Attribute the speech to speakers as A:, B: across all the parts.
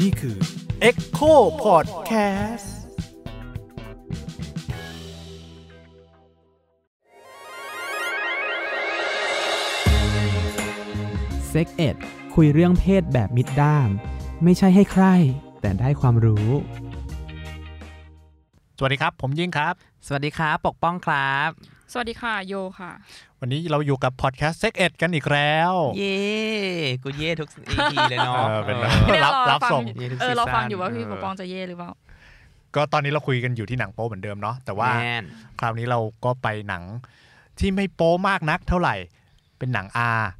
A: นี่คือ Echo Podcast
B: เซ็กเอ็ดคุยเรื่องเพศแบบมิดด้าม ไม่ใช่ให้ใคร แต่ได้ความรู้
A: สวัสดีครับ ผมยิ่งครับ
B: สวัสดีครับ ปกป้องครับ
C: สวัสดีค่ะโยค่ะ
A: วันนี้เราอยู่กับพอดแคสต์เซ็กเอ็ดกันอีกแล้ว
B: เย่กูเย่ทุก EP เลยเนาะ
A: เออเป็น
B: เอ
A: ไร
B: อ
C: ไม่ได้
A: รับ
C: รอ
A: รับ
C: ฟั
A: ส่ง
B: เย่ทุก
C: เออ
B: ซี
C: เราฟัง
B: ซั่น
C: อยู่ว่าพี่
A: เออ
C: ปกป้องจะเย่หรือเปล่า
A: ก็ตอนนี้เราคุยกันอยู่ที่หนังโป๊เหมือนเดิมเนาะแต่ว่า
B: แมน
A: คราวนี้เราก็ไปหนังที่ไม่โป๊มากนักเท่าไหร่ เป็นหนังอา
B: โ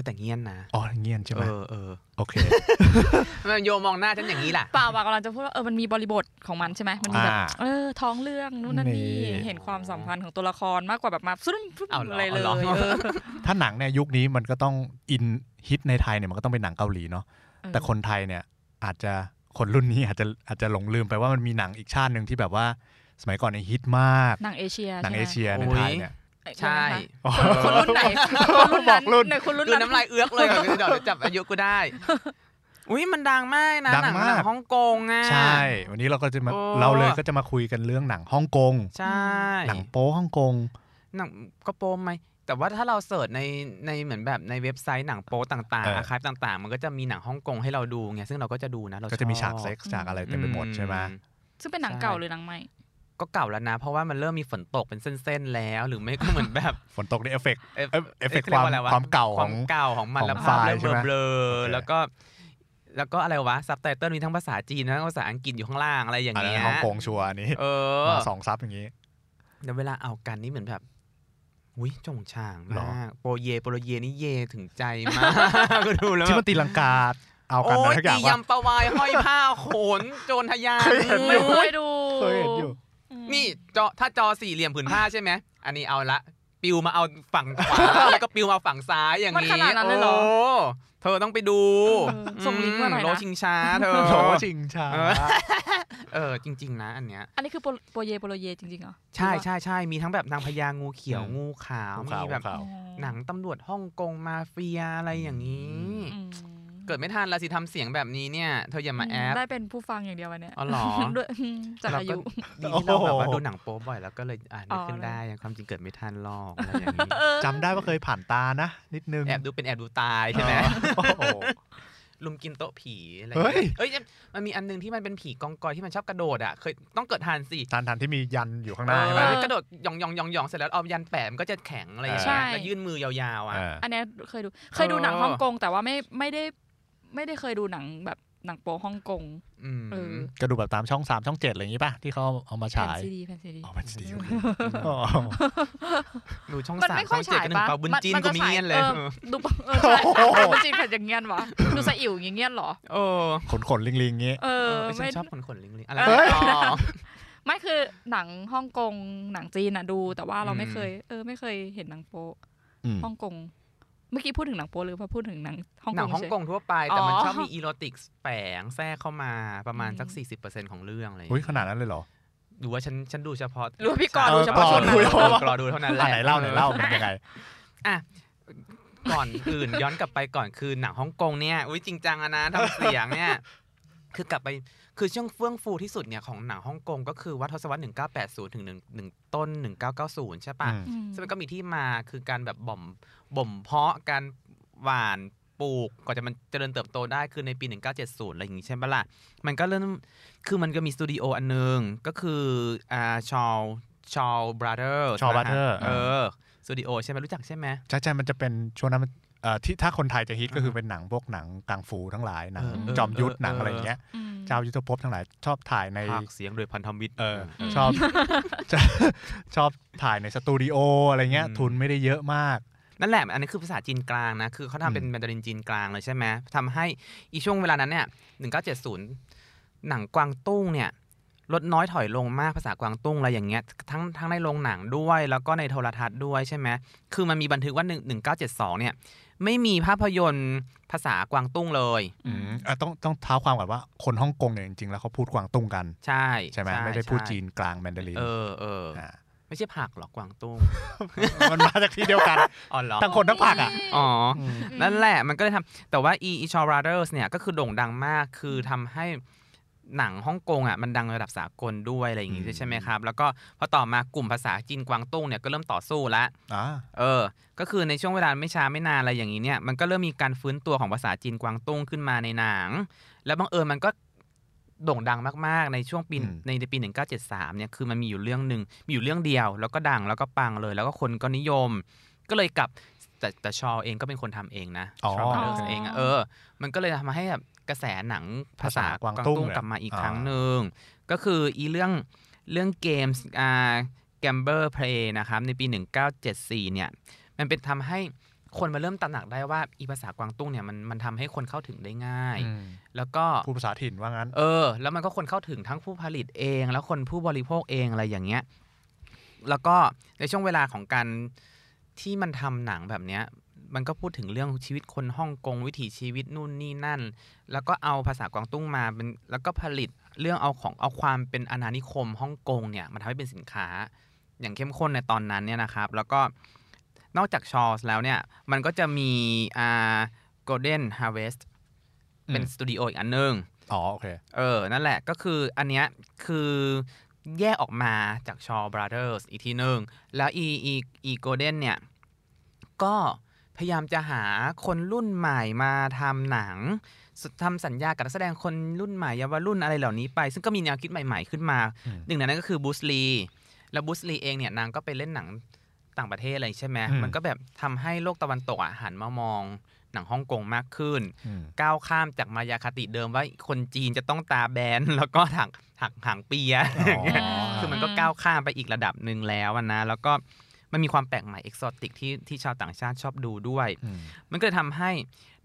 B: อ้ยแต่เงียนนะ
A: อ๋อเงียนใช่ไหม
B: เออเออ
A: โอเค
B: มันโยมองหน้าฉันอย่างนี้ล่ะ
C: เปล่าว่ากำลังจะพูดว่าเออมันมีบริบทของมันใช่ไหมมันมีแบบ
A: อ่า
C: เออท้องเรื่องนู่นนั่นนี่
A: นี่
C: เห็นความสัมพันธ์ของตัวละครมากกว่าแบบมาซึ่ง
B: เอาเหรอ
C: อะไรเลย
B: เอาเหรอ
C: เออ
A: ถ้าหนังเนี่ยยุคนี้มันก็ต้องอินฮิตในไทยเนี่ยมันก็ต้องเป็นหนังเกาหลีเนาะ
C: เออ
A: แต่คนไทยเนี่ยอาจจะคนรุ่นนี้อาจจะอาจจะหลงลืมไปว่ามันมีหนังอีกชาติหนึ่งที่แบบว่าสมัยก่อนเนี่ยฮิตมาก
C: หนังเอเชีย
A: หนังเอเชียใน
B: โอ้ย
A: ไทยเนี่ย
C: ใช่
B: ใช่
C: ไหมคะคนรุ่นไหนคนรุ่น
A: บ
C: นั้
A: อนกรุ่น
C: ไหนคนรุ่น
B: คือ
C: นั้น
B: น้ำลายเอื้อกเลยเดี๋ยวจับอายุกูได้อุ้ยมันดังมากนะ
A: ดัง
B: หนัง
A: มาก
B: หนังฮ่องกงอะ
A: ใช่ วันนี้เราก็จะมา
B: โอ้
A: เราเลยก็จะมาคุยกันเรื่องหนังฮ่องกง
B: ใช่
A: หนังโป๊ฮ่องกง
B: หนังก็โปมไหมแต่ว่าถ้าเราเสิร์ชในในเหมือนแบบในเว็บไซต์หนังโป๊ต่าง
A: เออ
B: ๆอาคาฟต่าง ๆ มันก็จะมีหนังฮ่องกงให้เราดูไงซึ่งเราก็จะดูนะเรา
A: ก็จะมี
B: ช
A: ฉา
B: อกบ
A: เซ็กซ์ฉากอะไรเต็มไปหมดใช่ไหม
B: อื
C: ซึ่งเป็นหนังเก่าหรือหนังใหม่
B: ก็เก่าแล้วนะ เพราะว่ามันเริ่มมีฝนตกเป็นเส้นๆแล้ว หรือไม่ก็เหมือนแบบ
A: ฝนตกนี่เอฟเฟกต์
B: เอฟ
A: เอ้ยเอฟเฟกต์
B: รียกอะไร
A: ความเก่า
B: ควา
A: ข
B: ม
A: อง
B: เก่าของมัน
A: ของ
B: แล้ว
A: ไฟ
B: ภาพ
A: ล์
B: เริ่ม
A: ใช่ไหม
B: เบลอ
A: โอเค
B: ๆแล้วก็แล้วก็อะไรวะซับไตเติลมีทั้งภาษาจีนทั้งภาษาอังกฤษอยู่ข้างล่างอะไรอย่าง
A: อันนั้
B: เงี้
A: น
B: ย
A: ฮ่องกงชัวร์อันนี้
B: เออ
A: มาสองซับอย่างนี้
B: แล้วเวลาเอากันนี่เหมือนแบบอุ้ยจงช่าง
A: หรอ
B: มากโปรเยโปรเยนี่เยถึงใจมากก็ดูแล้ว
A: ที่
B: แบ
A: มัน
B: บ
A: ตีลังกาเอากัน
B: โอ้
A: นะ
B: ย
A: ทุกอย่า
B: ตี
A: งว่ายำ
B: ปลาวายห้อยผ้าโขนโจรทะยาน
A: เคยเห็น
C: ไม่
A: อยู่
C: เคยดู
A: เคยเห็นอยู่
C: อืม
B: นี่จอถ้าจอสี่เหลี่ยมผืนผ้าใช่ไหมอันนี้เอาละปิวมาเอาฝั่งขวาแล้วก็ปิวมาฝั่งซ้ายอย่าง
C: มัน
B: นี้
C: ขนาดนั้นเลยเหรอ
B: โเธอต้องไปดู
C: เออส่งลิงก์มาหน่อยนะ
B: โลชิงช้าเธอ
A: โถชิงช้า
B: เออเออจริง ๆ นะ อันเนี้ย
C: อันนี้คือโปรโปรเยโปรเยจริงๆเหรอ
B: ใช่ใช่ใช่มีทั้งแบบนางพญางูเขียว
A: อืม
B: งูขาว
A: งูขาว
B: มีแบบ
A: งูขาว
C: อ๋อ
B: หนังตำรวจฮ่องกงมาเฟียอะไรอย่างนี้
C: อืม
B: เกิดไม่ทันละสิทำเสียงแบบนี้เนี่ยเธออย่ามาแอป
C: ได้เป็นผู้ฟังอย่างเดียววันเนี้ย
B: อ๋อเหรอ
C: ด้วยจากอายุ
B: ดีที่เราแบบว่า
A: โอ้โห
B: ดูหนังโป๊บ่อยแล้วก็เลยอ่านนึกขึ้น
C: อ๋อ
B: ได้ความจริงเกิดไม่ทันหรอกอะไรอย่างนี้
A: จำได้ว่าเคยผ่านตานะ นิดนึง
B: แอบดูเป็นแอบดูตายใช่ไหม
A: โอ้โห
B: ลุมกินโต๊ะผีอะไร
A: เฮ้ย
B: เอ้ยมันมีอันหนึงที่มันเป็นผีกองกอยที่มันชอบกระโดดอะ เคยต้องเกิดทันสิ
A: ทานทานที่มียันอยู่ข้างห
B: เอ
A: น้าใช่ไหม
B: อกระโดดหยองหยองหยองหยองเสร็จแล้วเอายันแปะมันก็จะแข็งอะไรอย่าง
C: ใช่
B: เงี้ยแล้วยื่นมือยาวๆอะ
A: เออ
C: อันเนี้ยเคยดู เคยดูหนัง
B: เออ
C: ฮ่องกงแต่ว่าไม่ไม่ได้ ไม่ได้เคยดูหนังแบบหนังโป๊ฮ่องกง
B: อืม
C: เออ
A: ก็ดูแบบตามช่องสามช่องเจ็ดอะไรอย่างงี้ป่ะ ที่เขาเอามา
C: แผ่น
A: ฉาย
C: ซีดีแผ่นซีดี
A: อ๋อเป็นสีโอเค
B: อืม
A: อ๋อ
B: ดูช่อง
C: มัน
B: สาม
C: ไม่ค่
B: ช่
C: อ
B: อยงเจ็ด
C: ฉาย
B: กันหนึ่ง
C: ปะ
B: เปาบุญจีน
C: มั
B: กู
C: จะ
B: มี
C: ฉา
B: เงี้ยนเลย
C: ออดูปะเออใช่อะบุญจีนแผ่นอย่างเงี้ยนวะดูสะอิ๋วอย่างเงี้ยนเหรอ
B: เออ
A: ขนขนลิงลิงๆงี้
C: เอ
B: เอ
C: อ
B: อฉัน
C: ไม่
B: ชอบคนขนลิงลิงอะไร
C: เอ้ย
B: อ๋อ
C: ไม่คือหนังฮ่องกงหนังจีนอะดู แต่ว่าเราไม่
B: อืม
C: เคย เออ ไม่เคยเห็นหนังโป๊
A: อืม
C: ฮ่องกง เมื่อกี้พูดถึงหนังโป๊หรือว่าพูดถึงหนังฮ่อง
B: ห
C: ก
B: นัง
C: ง
B: ฮ่อง
C: เฉย
B: กงทั่วไป แต่มัน
C: อ๋อ
B: ชอบมีอีโรติกแฝงแทรกเข้ามาประมาณสัก 40%ของเรื่องอะไรอย่าง
A: อุ้ย
B: เงี้ย
A: ขนาดนั้นเลยเหรอ
B: ดูว่าฉันฉันดูเฉพาะ
C: หรือว่าพี่กรณ์
A: เออ
C: ดูเฉพาะ
A: กร
C: ช่ว
A: ณ์
C: งนั้น
A: ดู
B: เอ
A: เฉพาะ
B: อกรอดูเท่านั้นแห
A: อะ
B: ละ
A: ไหนเล่าไหนเล่ามันยังไง
B: อะก่อนอื่นย้อนกลับไปก่อนคือหนังฮ่องกงเนี่ยอุ้ยจริงจังอะนะทำเสียงเนี่ย คือกลับไป คือช่วงเฟื่องฟูที่สุดเนี่ยของหนังฮ่องกงก็คือว่าทศวรรษ 1980 ถึง1 1ต้น 1990 ใช่ปะ
A: อืม
C: อืม
B: ซึ่งมันก็มีที่มาคือการแบบบ่มบ่มเพาะการหว่านปลูกก่อนจะมันเจริญเติบโตได้คือในปี 1970 อะไรอย่างงี้ใช่ปะล่ะ มันก็เริ่มคือมันก็มีสตูดิโออันนึงก็คืออ่า Shaw Shaw Brothers
A: Shaw Brothers
B: เออสตูดิโอใช่ไหมรู้จักใช่ไหม
A: ใช่ใช่มันจะเป็นช่วงนั้นมันเอ่อที่ถ้าคนไทยจะฮิตก็คือเป็นหนังพวกหนังกังฟูทั้งหลายหนัง
B: เออเออ
A: จอมยุทธ
B: เออ
A: หนังอะไร
B: เออ
A: อย่างเงี้ย
C: อืม
A: เจ้ายุทธภพทั้งหลายชอบถ่ายใน
B: พากย์เสียงโดยพันธมิตร
A: เออ
C: อืม
A: ชอบชอบถ่ายในสตูดิโออะไรเงี้ย
B: อืม
A: ทุนไม่ได้เยอะมาก
B: นั่นแหละ อันนี้คือภาษาจีนกลางนะ คือเขาทำเป็น
A: อืม
B: แมนดารินจีนกลางเลยใช่ไหมทำให้อีช่วงเวลานั้นเนี่ย1970หนังกวางตุ้งเนี่ยลดน้อยถอยลงมากภาษากวางตุ้งอะไรอย่างเงี้ยทั้งทั้งในโรงหนังด้วย แล้วก็ในโทรทัศน์ด้วยใช่ไหมคือมันมีบันทึกว่า1 1972 เนี่ย ไม่มีภาพยนตร์ภาษากวางตุ้งเลย
A: อืมอะต้องต้องเท้าความก่อนว่าคนฮ่องกงเนี่ยจริงๆ แล้วเขาพูดกวางตุ้งกัน
B: ใช่
A: ใช่ไหมไม่ได้พูดจีนกลางแมนดาริน
B: เออเออ
A: อ่า
B: ไม่ใช่ผักหรอกกวางตุ้ง
A: มันมาจากที่เดียวกัน
B: อ๋อเหรอ
A: ทั้งคนทั้งผักอะ
B: อ๋อ
A: อืม
B: นั่นแหละมันก็เลยทำแต่ว่าอีอีชอร์บราเดอร์สเนี่ยก็คือโด่งดังมากคือทำให้ หนังฮ่องกงอะมันดังระดับสากลด้วยอะไรอย่างงี้
A: อืม
B: ใช่ไหมครับ แล้วก็พอต่อมากลุ่มภาษาจีนกวางตุ้งเนี่ยก็เริ่มต่อสู้แล้ว
A: อ่า
B: เออ ก็คือในช่วงเวลาไม่ช้าไม่นานอะไรอย่างนี้เนี่ยมันก็เริ่มมีการฟื้นตัวของภาษาจีนกวางตุ้งขึ้นมาในหนัง แล้วบังเอิญมันก็โด่งดังมากๆ ในช่วงปีในปี 1973 เนี่ยคือมันมีอยู่เรื่องหนึ่งมีอยู่เรื่องเดียว แล้วก็ดังแล้วก็ปังเลย แล้วก็คนก็นิยม ก็เลยกลับแต่แต่ชอเองก็เป็นคนทำเองนะ
A: อ๋อ
B: ชอ Brothers เองอะเออ มันก็เลยทำให้แบบ กระแสหนังภาษากวางตุ้งกลับมาอีกครั้งหนึ่งก็คืออีเรื่องเรื่องเกมส์อ่า Gambler Play นะครับในปี 1974 เนี่ยมันเป็นทำให้คนมาเริ่มตระหนักได้ว่าอีภาษากวางตุ้งเนี่ยมันมันทำให้คนเข้าถึงได้ง่าย
A: อืม
B: แล้วก็
A: พูดภาษาถิ่นว่างั้น
B: เออ แล้วมันก็คนเข้าถึงทั้งผู้ผลิตเอง แล้วคนผู้บริโภคเองอะไรอย่างเงี้ย แล้วก็ในช่วงเวลาของการที่มันทำหนังแบบเนี้ย มันก็พูดถึงเรื่องชีวิตคนฮ่องกงวิถีชีวิตนู่นนี่นั่น แล้วก็เอาภาษากวางตุ้งมาเป็นแล้วก็ผลิตเรื่องเอาของเอาความเป็นอาณานิคมฮ่องกงเนี่ยมาทำให้เป็นสินค้า อย่างเข้มข้นในตอนนั้นเนี่ยนะครับ แล้วก็นอกจากชอสแล้วเนี่ยมันก็จะมีอ่า Golden Harvest เป็น
A: อืม
B: สตูดิโออีกอันนึง
A: อ๋อโอเค
B: เออ นั่นแหละก็คืออันเนี้ยคือแยกออกมาจากชอ Brothers อีกทีหนึ่งแล้วอีอีอีโกลเด้นเนี่ย ก็ พยายามจะหาคนรุ่นใหม่มาทำหนังสทำสัญญากับนักแสดงคนรุ่นใหม่เยาวรุ่นอะไรเหล่านี้ไป ซึ่งก็มีแนวคิดใหม่ๆขึ้นมา
A: อืม
B: หนึ่งในนั้นก็คือบูสลีแล้วบูสลีเองเนี่ยนางก็ไปเล่นหนังต่างประเทศอะไรใช่ไหม
A: อืม
B: มันก็แบบทำให้โลกตะวันตกอะหันมามองหนังฮ่องกงมากขึ้น
A: อืม
B: ก้าวข้ามจากมายาคติเดิมว่าคนจีนจะต้องตาแบนแล้วก็หักหักหางเปีย
A: อ๋อ
B: คือมันก็ก้าวข้ามไปอีกระดับหนึ่งแล้วอะนะแล้วก็ มันมีความแปลกใหม่เอกซอติกที่ที่ชาวต่างชาติชอบดูด้วย
A: อืม
B: มันก็เลยทำให้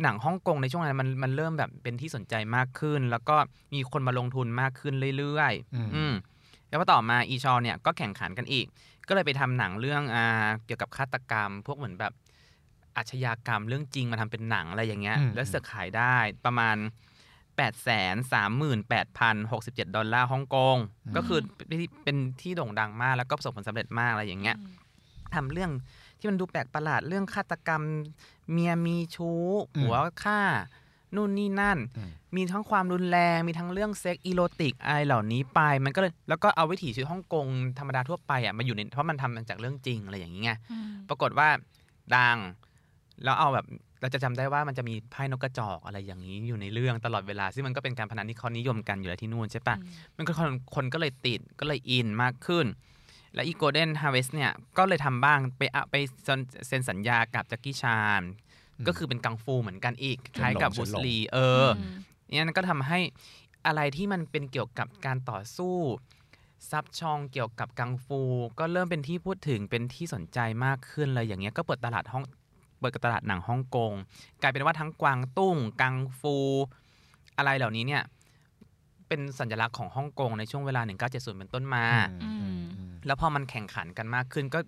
B: หนังฮ่องกงในช่วงนั้นมันมันเริ่มแบบเป็นที่สนใจมากขึ้น แล้วก็มีคนมาลงทุนมากขึ้นเรื่อย
A: อืม
B: ๆอืมแล้วพอต่อมาอีชอเนี่ยก็แข่งขันกันอีก ก็เลยไปทำหนังเรื่องอ่าเกี่ยวกับฆาตกรรม พวกเหมือนแบบอาชญากรรมเรื่องจริงมาทำเป็นหนังอะไรอย่างเงี้ย
A: อืม
B: แล้วเสือกขายได้ประมาณ8 3 3 8 0 6 7 ดอลลาร์ฮ่องกง ก็คือเป็นที่เป็นที่โด่งดังมากแล้วก็ประสบผลสำเร็จมากอะไรอย่างเงี้ย ทำเรื่องที่มันดูแปลกประหลาดเรื่องฆาตกรรม เมียมีชู้
A: อืม
B: หัวฆ่านู่นนี่นั่น
A: อืม
B: มีทั้งความรุนแรงมีทั้งเรื่องเซ็กอีโรติกอะไรเหล่านี้ไป มันก็เลยแล้วก็เอาวิถีชีวิตฮ่องกงธรรมดาทั่วไปอะมาอยู่ในเพราะมันทำมาจากเรื่องจริงอะไรอย่างนี้ไง
C: อืม
B: ปรากฏว่าดังแล้วเอาแบบเราจะจำได้ว่ามันจะมีไพ่นกกระจอกอะไรอย่างนี้อยู่ในเรื่องตลอดเวลา ซึ่งมันก็เป็นการพนันที่เขานิยมกันอยู่แล้วที่นู่นใช่ปะมันก็คนคนก็เลยติดก็เลยอินมากขึ้น และอี Golden Harvest เนี่ยก็เลยทำบ้างไปอะไปเซ็นเซ็นสัญญากับแจ็คกี้ชาน
A: อืม
B: ก็คือเป็นกังฟูเหมือนกันอีก
A: เฉินหลง
B: คล้ายกับ
A: เฉิ
B: บู
A: น
B: ส
A: หลง
B: ลีเอออเนี่ยก็ทำให้อะไรที่มันเป็นเกี่ยวกับการต่อสู้ซับชองเกี่ยวกับกังฟู ก็เริ่มเป็นที่พูดถึงเป็นที่สนใจมากขึ้นเลยอย่างเงี้ยก็เปิดตลาดห้องเปิดตลาดหนังฮ่องกงกลายเป็นว่าทั้งกวางตุ้งกังฟู อะไรเหล่านี้เนี่ย เป็นสัญลักษณ์ของฮ่องกงในช่วงเวลา 1970 เป็นต้นมา
A: อืมอืมอืม
B: แล้วพอมันแข่งขันกันมากขึ้นก็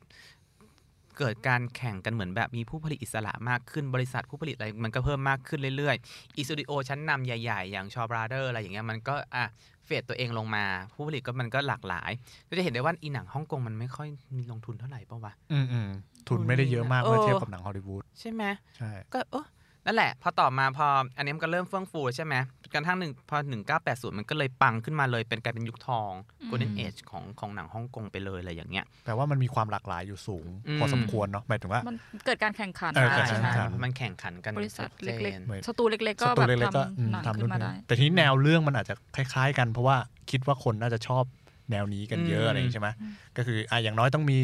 B: เกิดการแข่งกันเหมือนแบบมีผู้ผลิตอิสระมากขึ้นบริษัทผู้ผลิตอะไรมันก็เพิ่มมากขึ้นเรื่อยๆอีสตูดิโอชั้นนำใหญ่ๆ อย่าง Shaw Brothers อะไรอย่างเงี้ยมันก็อะ fade ตัวเองลงมา ผู้ผลิตก็มันก็หลากหลาย ก็จะเห็นได้ว่าอีหนังฮ่องกงมันไม่ค่อยมีลงทุนเท่าไหร่ป่าวะ
A: อืมอืมทุนไม่ได้เยอะมาก
B: เออ
A: เมื่อเทียบกับหนังฮอลลีวูด
B: ใช่ไหม
A: ใช่
B: ก็เออ นั่นแหละ พอต่อมาพออันนี้มันก็เริ่มเฟื่องฟูใช่ไหมกระทั่งหนึ่งพอ 1980 มันก็เลยปังขึ้นมาเลยเป็นกลายเป็นยุคทอง golden age ของของหนังฮ่องกงไปเลยอะไรอย่างเงี้ย
A: แปลว่ามันมีความหลากหลายอยู่สูง
B: อืม
A: พอสมควรเนาะหมายถึงว่า
C: มันเกิดการแข่งขัน
A: เออ
B: ใช่
A: แข่งขัน
B: ใช่มันแข่งขันกัน
C: บริษัท
B: ชัด
C: เล็ก
B: จน
A: เหมือน
C: ๆสตูเล็กๆก็
A: ส
C: แบ
A: ตู
C: บ
A: เล็กๆก็อืม
C: ทำหนัง
A: ทำ
C: ขึ้
A: รุ่
C: น
A: น
C: มาได้
A: แต่ทีนี้แนวเรื่องมันอาจจะคล้ายๆ กันเพราะว่าคิดว่าคนน่าจะชอบแนวนี้กันเยอะ
B: อืม
A: อะไรอย่างนี้ใช่ไหม
C: อืม
A: ก็คืออะอย่างน้อยต้องมี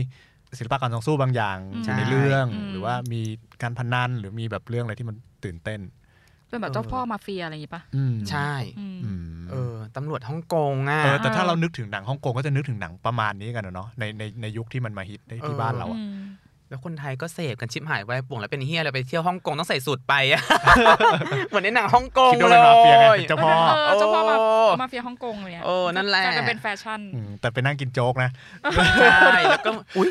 A: ศิลปะการต่อสู้บางอย่าง
C: อืม
A: อยู่ในเรื่อง
C: อืม
A: หรือว่ามีการพนันหรือมีแบบเรื่องอะไรที่มันตื่นเต้น
C: เป็นแบบเจ้าพ่อมาเฟียอะไรอย่างงี้ปะ
A: อืม
B: ใช่
C: อืม
A: อืม
B: เออตำรวจฮ่องกงอะ
A: เออแต่ถ้าเรานึกถึงหนังฮ่องกงก็จะนึกถึงหนังประมาณนี้กันอะเนาะในในในยุคที่มันมาฮิตได้ที่
B: เออ
A: บ้านเราอะ
C: อืม
B: แล้วคนไทยก็เสพกันชิบหายไว้ป่วงแล้วเป็นเฮียอะไรไปเที่ยวฮ่องกงต้องใส่สูทไปอะเหมือนในหนังฮ่องกง
A: คิดว่า
B: เล
A: เป็นมาเฟียไง
B: ย
A: เป็นเจ้าพ่อ
C: เออเจ้าพ่อมา
B: โอ้
C: มาเฟียฮ่องกงเลยอะ
B: เออนั่นแหละ
C: กลายเป็นแฟชั่น
A: อืมแต่ไปนั่งกินโจ๊กนะ
B: ใช่แล้วก็อุ้ย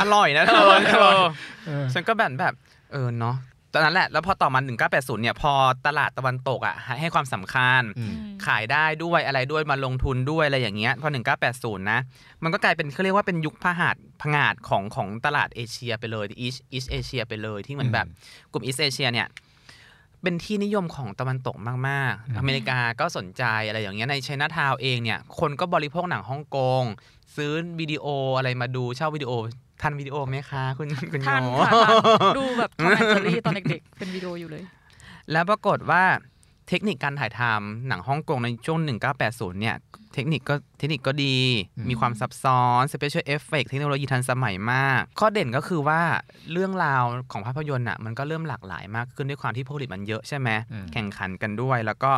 B: อร่อยนะเธอเธอ
A: เออ
B: ฉันก็แบบแบบเออเนาะแต่ อนนั้นแหละ แล้วพอต่อมา1980เนี่ยพอตลาดตะวันตกอะให้ให้ความสำคัญ
A: อืม
B: ขายได้ด้วยอะไรด้วยมาลงทุนด้วยอะไรอย่างเงี้ยพอ 1980 นะ มันก็กลายเป็นเขาเรียกว่าเป็นยุคพหาดพงาดของของตลาดเอเชียไปเลยอีสอีสเอเชียไปเลยที่เหมือนแบบกลุ่มอีสเอเชียเนี่ยเป็นที่นิยมของตะวันตกมาก
A: อืม
B: ๆอเมริกาก็สนใจอะไรอย่างเงี้ยในไชน่าทาวเองเนี่ย คนก็บริโภคหนังฮ่องกง ซื้อวิดีโออะไรมาดูเช่าวิดีโอ ทันวิดีโอไหมคะคุณคุณโย
C: ท่านค่ะท่านดูแบบทอมแอนเจอรี่ตอนเด็กๆ เป็นวิดีโออยู่เลย
B: แล้วปรากฏว่าเทคนิคการถ่ายทำหนังฮ่องกงในช่วง 1980 เนี่ย เทคนิคก็เทคนิคก็ดี
A: อืม
B: มีความซับซ้อน Special Effect เทคโนโลยีทันสมัยมาก ข้อเด่นก็คือว่าเรื่องราวของภาพยนตร์อะมันก็เริ่มหลากหลายมากขึ้นด้วยความที่ผู้ผลิตมันเยอะใช่ไหม
A: อืม
B: แข่งขันกันด้วย แล้วก็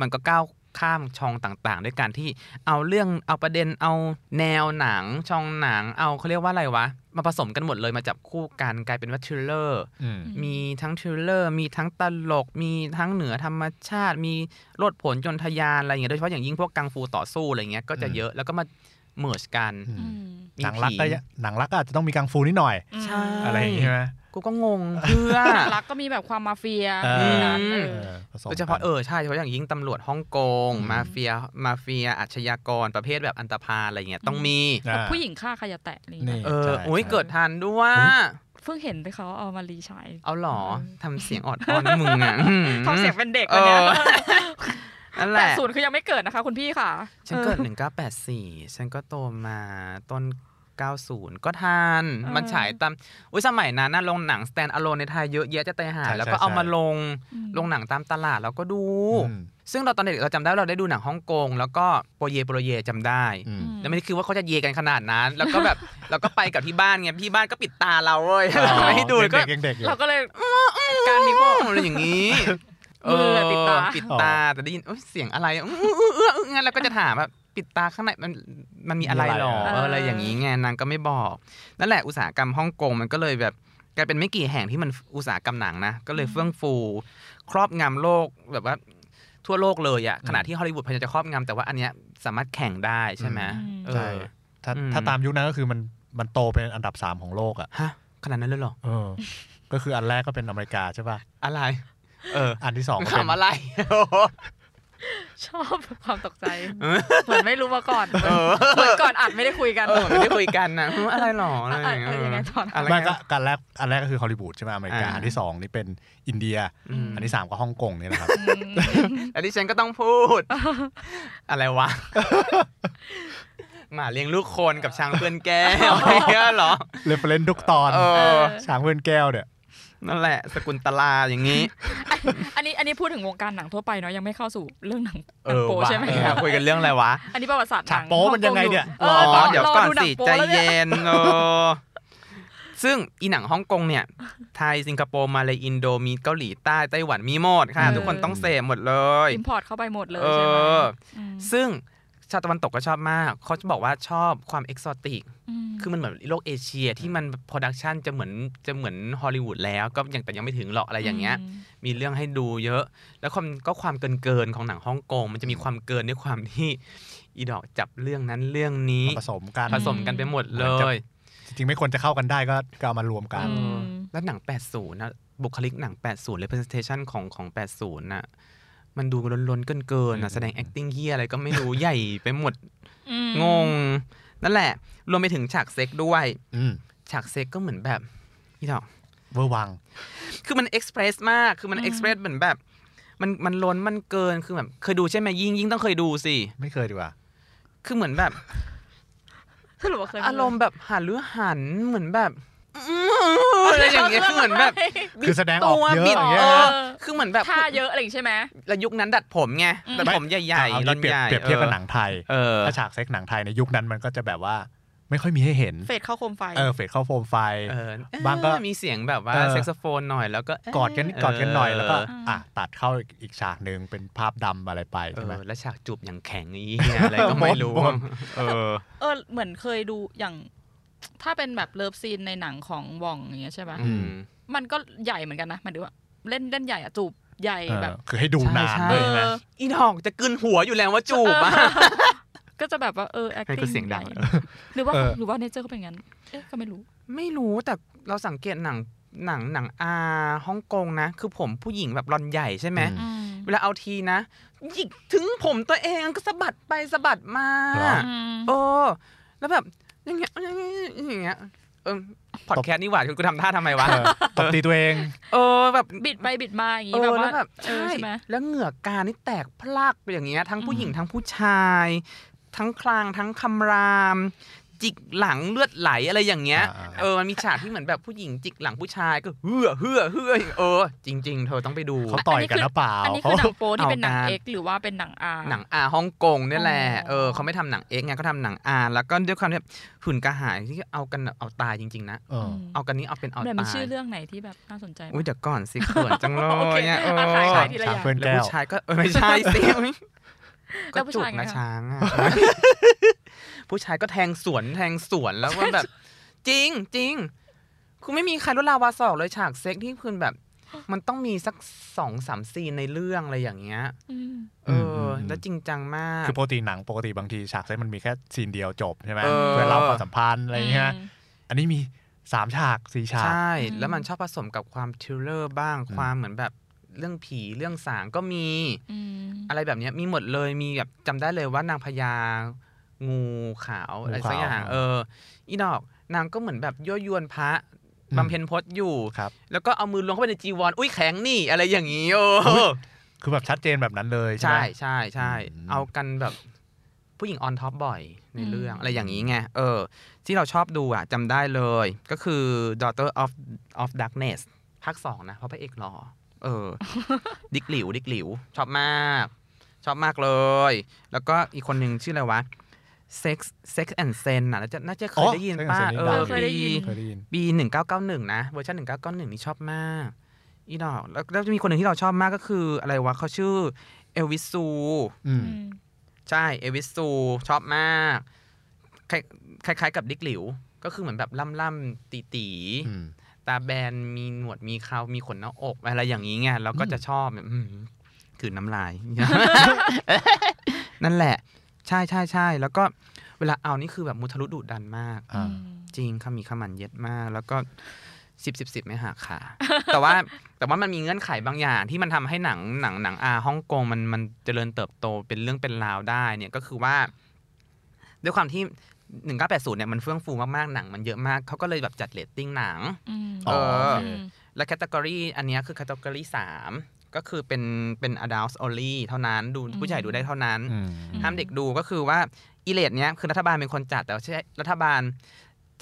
B: มันก็ก้าวข้ามช่องต่างๆ ด้วยการที่เอาเรื่องเอาประเด็นเอาแนวหนังช่องหนังเอาเขาเรียกว่าอะไรวะ มาผสมกันหมดเลยมาจับคู่กันกลายเป็นว่า thriller อื
A: ม
B: มีทั้ง thriller มีทั้งตลก มีทั้งเหนือธรรมชาติ มีโลดโผนโจนทะยานอะไรอย่างเงี้ยโดยเฉพาะอย่างยิ่งพวกกังฟูต่อสู้อะไรเงี้ยก็จะ
A: อืม
B: เยอะแล้วก็มา merge กัน
A: อืม
C: อืม
B: มี
A: หนังรัก
B: ผี
A: ก็ยังหนังรักก็อาจจะต้องมีกังฟูนิดหน่อย
B: ใช่
A: อะไรอย่างงี้ใช่ไหม
B: กูก็งงเพื่อ
C: รักก็มีแบบความมาเฟีย
A: เออ
C: ในนั้นเออ
A: เออผสม
B: โดยเฉพาะ
A: กัน
B: เออใช่เฉพาะอย่างยิ่งตำรวจฮ่องกง
A: อืม
B: มาเฟียมาเฟียอาชญากรประเภทแบบอันตพาลอะไรเงี้ยต้องมี
A: อ่า
C: ผู้หญิงฆ่าใครจะแตะอะไรอย่าง
A: นี่
C: เงี้ย
B: เออ
A: ใช่
B: อุ้ย
A: ใช่
B: เกิดทันด้วย
C: เพิ่งเห็นไปเขาเอามารีฉาย
B: เอาเหรอ
C: เออ
B: ทำเสียงออดอ้อนมึงอะอืม
C: ทำเสียงเป็นเด็กวันเนี้ย
B: เออนั่นแห
C: แต่
B: ละ
C: ศูนย์คือยังไม่เกิดนะคะ คุณพี่ค่ะ
B: ฉันเกิด
C: ออ
B: 1984ฉันก็โตมาต้น 90 ก็ทัน
C: เออ
B: มันฉายตามอุ้ยสมัยนั้นนะลงหนัง stand alone ในไทยเยอะแยะจะตายหา
A: ใช่
B: แล้วก็
A: ใช่
B: เอามา
A: ใช่
B: ลง
C: อืม
B: ลงหนังตามตลาดแล้วก็ดู
A: อืม
B: ซึ่งเราตอนเด็กเราจำได้ว่าเราได้ดูหนังฮ่องกง แล้วก็โปรเยโปรเยจำได้
A: อืม
B: แล้วไม่ได้คือว่าเขาจะเยกันขนาดนั้น แล้วก็แบบเราก็ไปกับที่บ้านไงพี่บ้านก็ปิดตาเราเว้ย
A: อ๋อ
B: ไม่ให้ดูก็
A: เด็กๆยังเด็กอยู่
C: เราก็เลย
B: การมีพวกอะไรอย่างนี้
C: มือปิดตา
B: ปิดตาแต่ได้ยินเอ้ยเสียงอะไรอื้ออื้ออื้ออื้องั้นเราก็จะถามแบบ ปิดตาข้างในมันมันมีอะไรหรอ
A: มีอะไรอะ
B: เอออะไรอย่างนี้ไงนางก็ไม่บอกนั่นแหละอุตสาหกรรมฮ่องกงมันก็เลยแบบกลายเป็นไม่กี่แห่งที่มันอุตสาหกรรมหนังนะก็เลยเฟื่องฟู ครอบงำโลกแบบว่าทั่วโลกเลยอะขณะที่ฮอลลีวูดพยายามจะครอบงำแต่ว่าอันเนี้ยสามารถแข่งได้ใช่ไหม
C: อืม
B: เอ
A: ใช่
B: อ
A: ถ้า
B: อืม
A: ถ้าตามยุคนั้นก็คือมันมันโตเป็นอันดับสามของโลกอะ
B: ฮะขนาดนั้นเลยเหรอ
A: เออ ก็คืออันแรกก็เป็นอเมริกาใช่ป่ะ
B: อะไร เออ
A: อันที่สองก็เป็น
B: ขำอะไร
C: ชอบความตกใจ
B: เออ
C: เหมือนไม่รู้มาก่อน
B: เออ
C: เหมือนก่อนอัดไม่ได้คุยกัน
B: เออไม่ได้คุยกันนะอะไรหรออะไร
C: อะเออยังไงต่อนะ
B: อะไร
A: ไม่
B: ไง
A: ก็การแรกอันแรกก็คือฮอลลีวูดใช่ไหมอเมริกา
B: อ่า
A: อันที่สองนี่เป็นอินเดีย
B: อืม
A: อันที่สามก็ฮ่องกงนี่แหละครับ
C: อืม
B: อันนี้ฉันก็ต้องพูด อะไรวะหมาเลี้ยงลูกคนกับช้างเพื่อนแก้วอะไรเงี้ยเหรอ
A: reference ทุกตอน
B: เออ
A: ช้างเพื่อนแก้วเนี่ย
B: นั่นแหละ ศกุนตลาอย่างนี้
C: อันนี้อันนี้พูดถึงวงการหนังทั่วไปเนาะยังไม่เข้าสู่เรื่องหนังห
B: เอ
C: นัง
B: อ
C: โป
B: ว่ะ
C: ใช่ไหม
B: เออคุยกันเรื่องอะไรวะ
C: อันนี้ประวัติศาสตร์ห
A: ฉา
C: นั
A: ก
C: ง
A: โป๊มันยังไงเนี่ย
C: เอ
B: อ๋
C: อ
B: อเดี๋ยวก่อน
C: รหง
B: สิ
C: โป๊
B: ใจ
C: แล้วนี่
B: เย็นเออซึ่งอีหนังฮ่องกงเนี่ย ไทยสิงคโปร์ มาเลยอินโดมีเกาหลีใต้ไต้หวันมีหมดค่ะ ทุกคนต้องเสพหมดเลย
C: อินพอร์ตเข้าไปหมดเลย
B: เอ
C: ใช่ไหม
B: อ
C: ม
B: ซึ่ง ชาวตะวันตกก็ชอบมาก เขาจะบอกว่าชอบความเอกซอติก
C: ม
B: คือมันเหมือนโลกเอเชียที่มันโปรดักชันจะเหมือนจะเหมือนฮอลลีวูดแล้ว ก็ยังแต่ยังไม่ถึงหรอกอะไรอย่างเงี้ย
C: ม
B: มีเรื่องให้ดูเยอะ แล้วความก็ความเกินเกินๆของหนังฮ่องกงมันจะมีความเกินด้วยความที่อีดอกจับเรื่องนั้นเรื่องนี้
A: ผสมกัน
B: ผสมกันไปหมดเลย
A: จริงๆไม่ควรจะเข้ากันได้ก็ก็เอามารวมกัน
C: อืม
B: แล้วหนัง 80นะบุคลิกหนัง 80 representation ของของ 80น่ะ มันดูล้นๆเกินเกินๆน่ะ
A: อืม
B: แสดง acting เฮียอะไรก็ไม่รู้ ใหญ่ไปหมด
C: อืม
B: งง นั่นแหละ รวมไปถึงฉากเซ็กด้วย
A: อืม
B: ฉากเซ็กก็เหมือนแบบอีดอก
A: เวอร์วัง
B: คือมัน express มาก คือมัน express เหมือนแบบ มันมันล้นมันเกิน คือแบบ เคยดูใช่ไหมยิ่งยิ่งต้องเคยดูสิ
A: ไม่เคยดีกว่า
B: คือเหมือนแบบ
C: สรุปว่าเคย
B: อารมณ์แบบหันหรือหันเหมือนแบบ อะไรอย่างเงี้ยคือเหมือนแบบ
A: คือแสดงออกเยอะ
B: บิด
A: อย่างเงี้ย
B: เอ
A: นะ
B: อคือเหมือนแบบ
C: ท่าเยอะอะไรอย่างงี้ใช่ไหม
B: แล้วยุคนั้นดัดผมไง
C: อืม
B: ดัดผมใหญ่
A: เอา
B: ๆ
A: งี้เปรียบ
B: ใหญ่
A: เปรียบเทียบกับหนังไทย
B: เออ
A: ถ้าฉากเซ็กหนังไทยในยุคนั้นมันก็จะแบบว่าไม่ค่อยมีให้เห็น
C: fade เข้าข้าโคมไฟ
A: เออ fade เข้าโคมไฟ
B: เออ
A: บ้างก็
B: เออมีเสียงแบบว่า
A: เออ
B: แซกโซโฟนหน่อยแล้วก็
A: กอดกันกอดกันหน่อยแล้วก็
B: เออ
A: อะตัดเข้าอีกฉากหนึ่งเป็นภาพดำอะไรไป
B: เอ
A: ใช่ไหม
B: อแล้วฉากจูบอย่างแข็งนี้ยอะไรก็ไม่รู้
A: บ่น
B: เออ
C: เออ เหมือนเคยดูอย่าง ถ้าเป็นแบบ love scene ในหนังของหว่องอย่างเงี้ยใช่ปะ
B: อืม
C: มันก็ใหญ่เหมือนกันนะหมายถึงว่าเล่นเล่นใหญ่อะจูบใหญ่
A: เออ
C: แบบ
A: คือให้ดูนาน
B: ใช่
A: เลยนะ
C: เออ
B: อีดอกจะกลืนหัวอยู่แล้วว่าจูบอะ
C: ก็จะแบบว่าเออ
B: ให้
C: acting
B: ก็เสียงดัง
C: ใหญ่หรือว่า
A: เออ
C: หรือว่าเนเจอร์เขาเป็นงั้นเอ๊ะก็ไม่รู้
B: ไม่รู้แต่เราสังเกตหนังหนังหนังอาฮ่องกงนะ คือผมผู้หญิงแบบรอนใหญ่ใช่ไหม
A: อื
C: อืม
B: เวลาเอาทีนะหยิกถึงผมตัวเองก็สะบัดไปสะบัดมา
A: เหรอ
C: อืม
B: เออแล้วแบบ อย่างเงี้ยอย่างเงี้ยอย่างเงี้ยเออพอดแคสต์นี่หว่าคือกูทำท่าทำไมวะ
A: เออตบตีตัวเอง
B: เออแบบ
C: บิดไปบิดมาอย่าง
B: เอ
C: งี้แบบ
B: อ
C: ว่า
B: แล้วแบบ
C: เออ
B: ใช่
C: ใช่ไหม
B: แล้วเหงือกการนี่แตกพลักไปอย่างเงี้ยทั้งผู้หญิง
C: อืม
B: ทั้งผู้ชาย ทั้งคลางทั้งคำราม จิกหลังเลือดไหลอะไรอย่างเงี้ย
A: อ่าๆ
B: เออมันมีฉากที่เหมือนแบบผู้หญิงจิกหลังผู้ชายก็เฮือเฮือเฮือเออ จริง ๆ เธอต้องไปดู
A: เขาต่อยกันหรือเปล่า
C: อันนี้
A: เขา
C: คือหนังโป๊ที่เป็นหนัง
B: เอาการ
C: เอ็กหรือว่าเป็นหนังอา
B: หนังอาฮ่องกงเนี่ยแหละ
C: อ๋อ
B: เออเขาไม่ทำหนังเอ็กซ์ไงเขาทำหนังอาแล้วก็ด้วยความที่หุ่นกระหายที่เอากันเอาตายจริง ๆ นะ
A: เออ
C: ม
B: เอากันนี้เอาเป็นเอา
C: เดี๋ยวมี
B: ตาย
C: ชื่อเรื่องไหนที่แบบน่าสนใจไหม
B: อุ้ยเดี๋ยวก่อนสิเขินจังเล
C: โอเค
B: ยเนี่ยเออ
C: อะขายขายทีละอย่าง
A: เพื่อน
B: แล้ว
A: แก้ว
B: ผู้ชายก็เออไม่ใช่สิ
C: แล้
B: ก็
C: วผู้
B: จุก
C: ชายไง
B: นะ
C: คะ
B: ช้างอะ ผู้ชายก็แทงสวนแทงสวนแล้วว่าแบบ จริงจริงคือไม่มีใครรู้ลาวาสอกเลยฉากเซ็กที่คือแบบ มันต้องมีสักสองสามซีนในเรื่องอะไรอย่างเงี้ย
C: อืม
B: เออ แล้วจริงจังมาก
A: คือปกติหนังปกติบางทีฉากเซ็กซ์มันมีแค่ scene เดียวจบใช่ไหม
B: เออ
A: เพื่อเล่าความสัมพันธ์อะไรอย่างเงี้ย
C: ม
A: อันนี้มีสามฉากสี่ฉาก
B: ใช่
C: อืม
B: แล้วมันชอบผสมกับความ thriller บ้าง
A: อืม
B: ความเหมือนแบบเรื่องผีเรื่องสางก็มี
C: อืม
B: อะไรแบบเนี้ยมีหมดเลยมีแบบจำได้เลยว่านางพญา งูขาวอะไรสักอย่างเออ อีดอกนางก็เหมือนแบบยั่วยวนพระบำเพ็ญพรตอยู่
A: ครับ
B: แล้วก็เอามือล้วงเข้าไปในจีวร อุ้ยแข็งนี่ อะไรอย่างนี้โอ้
A: คือแบบชัดเจนแบบนั้นเลยใช่
B: ใช่
A: ไหม
B: ใช่ใช่
A: อืม
B: เอากันแบบผู้หญิง on top บ่อยในเรื่อง
C: อืม
B: อะไรอย่างนี้ไง เออ ที่เราชอบดูอะจำได้เลย ก็คือ Daughter of of Darkness ภาคสองนะ เพราะพระเอกหล่อเออ ดิกหลิว ดิกหลิว ชอบมาก ชอบมากเลย แล้วก็อีกคนหนึ่งชื่ออะไรวะ Sex Sex and Zen น่ะน่าจะน่าจะเคยได้ยินปะเออ
C: เคยได้ยิน
B: ปี
A: เคยได้ยิน
B: ปีหนึ่งเก้าเก้าหนึ่งนะเวอร์ชันหนึ่งเก้าเก้าหนึ่งนี่ชอบมาก อีดอกแล้วแล้วจะมีคนหนึ่งที่เราชอบมากก็คือ อะไรวะเขาชื่อเอลวิสซู
A: อืม
C: อืม
B: ใช่เอลวิสซูชอบมากคล้ายคล้ายๆกับดิกหลิว ก็คือเหมือนแบบล่ำล่ำๆตีตี
A: อืม
B: ๆตาแบนมีหนวดมีเขามีขนหน้าอกอะไรอย่างนี้ไงเราก็จะชอบแบบอืมคือน้ำลาย นั่นแหละใช่ใช่ใช่แล้วก็เวลาเอานี่คือแบบมุทะลุดุดันมาก
A: อ่า
C: อืม
B: จริงขมีขมันเย็ดมาก แล้วก็สิบสิบสิบไม่หักขาแต่ว่าแต่ว่ามันมีเงื่อนไขบางอย่าง ที่มันทำให้หนังหนังหนัง R ฮ่องกงมันมันเจริญเติบโตเป็นเรื่องเป็นราวได้เนี่ยก็คือว่า ด้วยความที่หนึ่งเก้าแปดศูนย์เนี่ยมันเฟื่องฟูมากๆหนังมันเยอะมากเขาก็เลยแบบจัดเรตติ้งหนัง
C: อืม
A: อ๋อ
B: เออ
A: โอเค
C: ม
B: และ category อันเนี้ยคือ category สาม ก็คือเป็นเป็น adults only เท่านั้นดูผู้ใหญ่ดูได้เท่านั้น
A: อืม
B: ห้ามเด็กดูก็คือว่าอีเรตเนี้ยคือรัฐบาลเป็นคนจัดแต่ว่าใช่รัฐบาล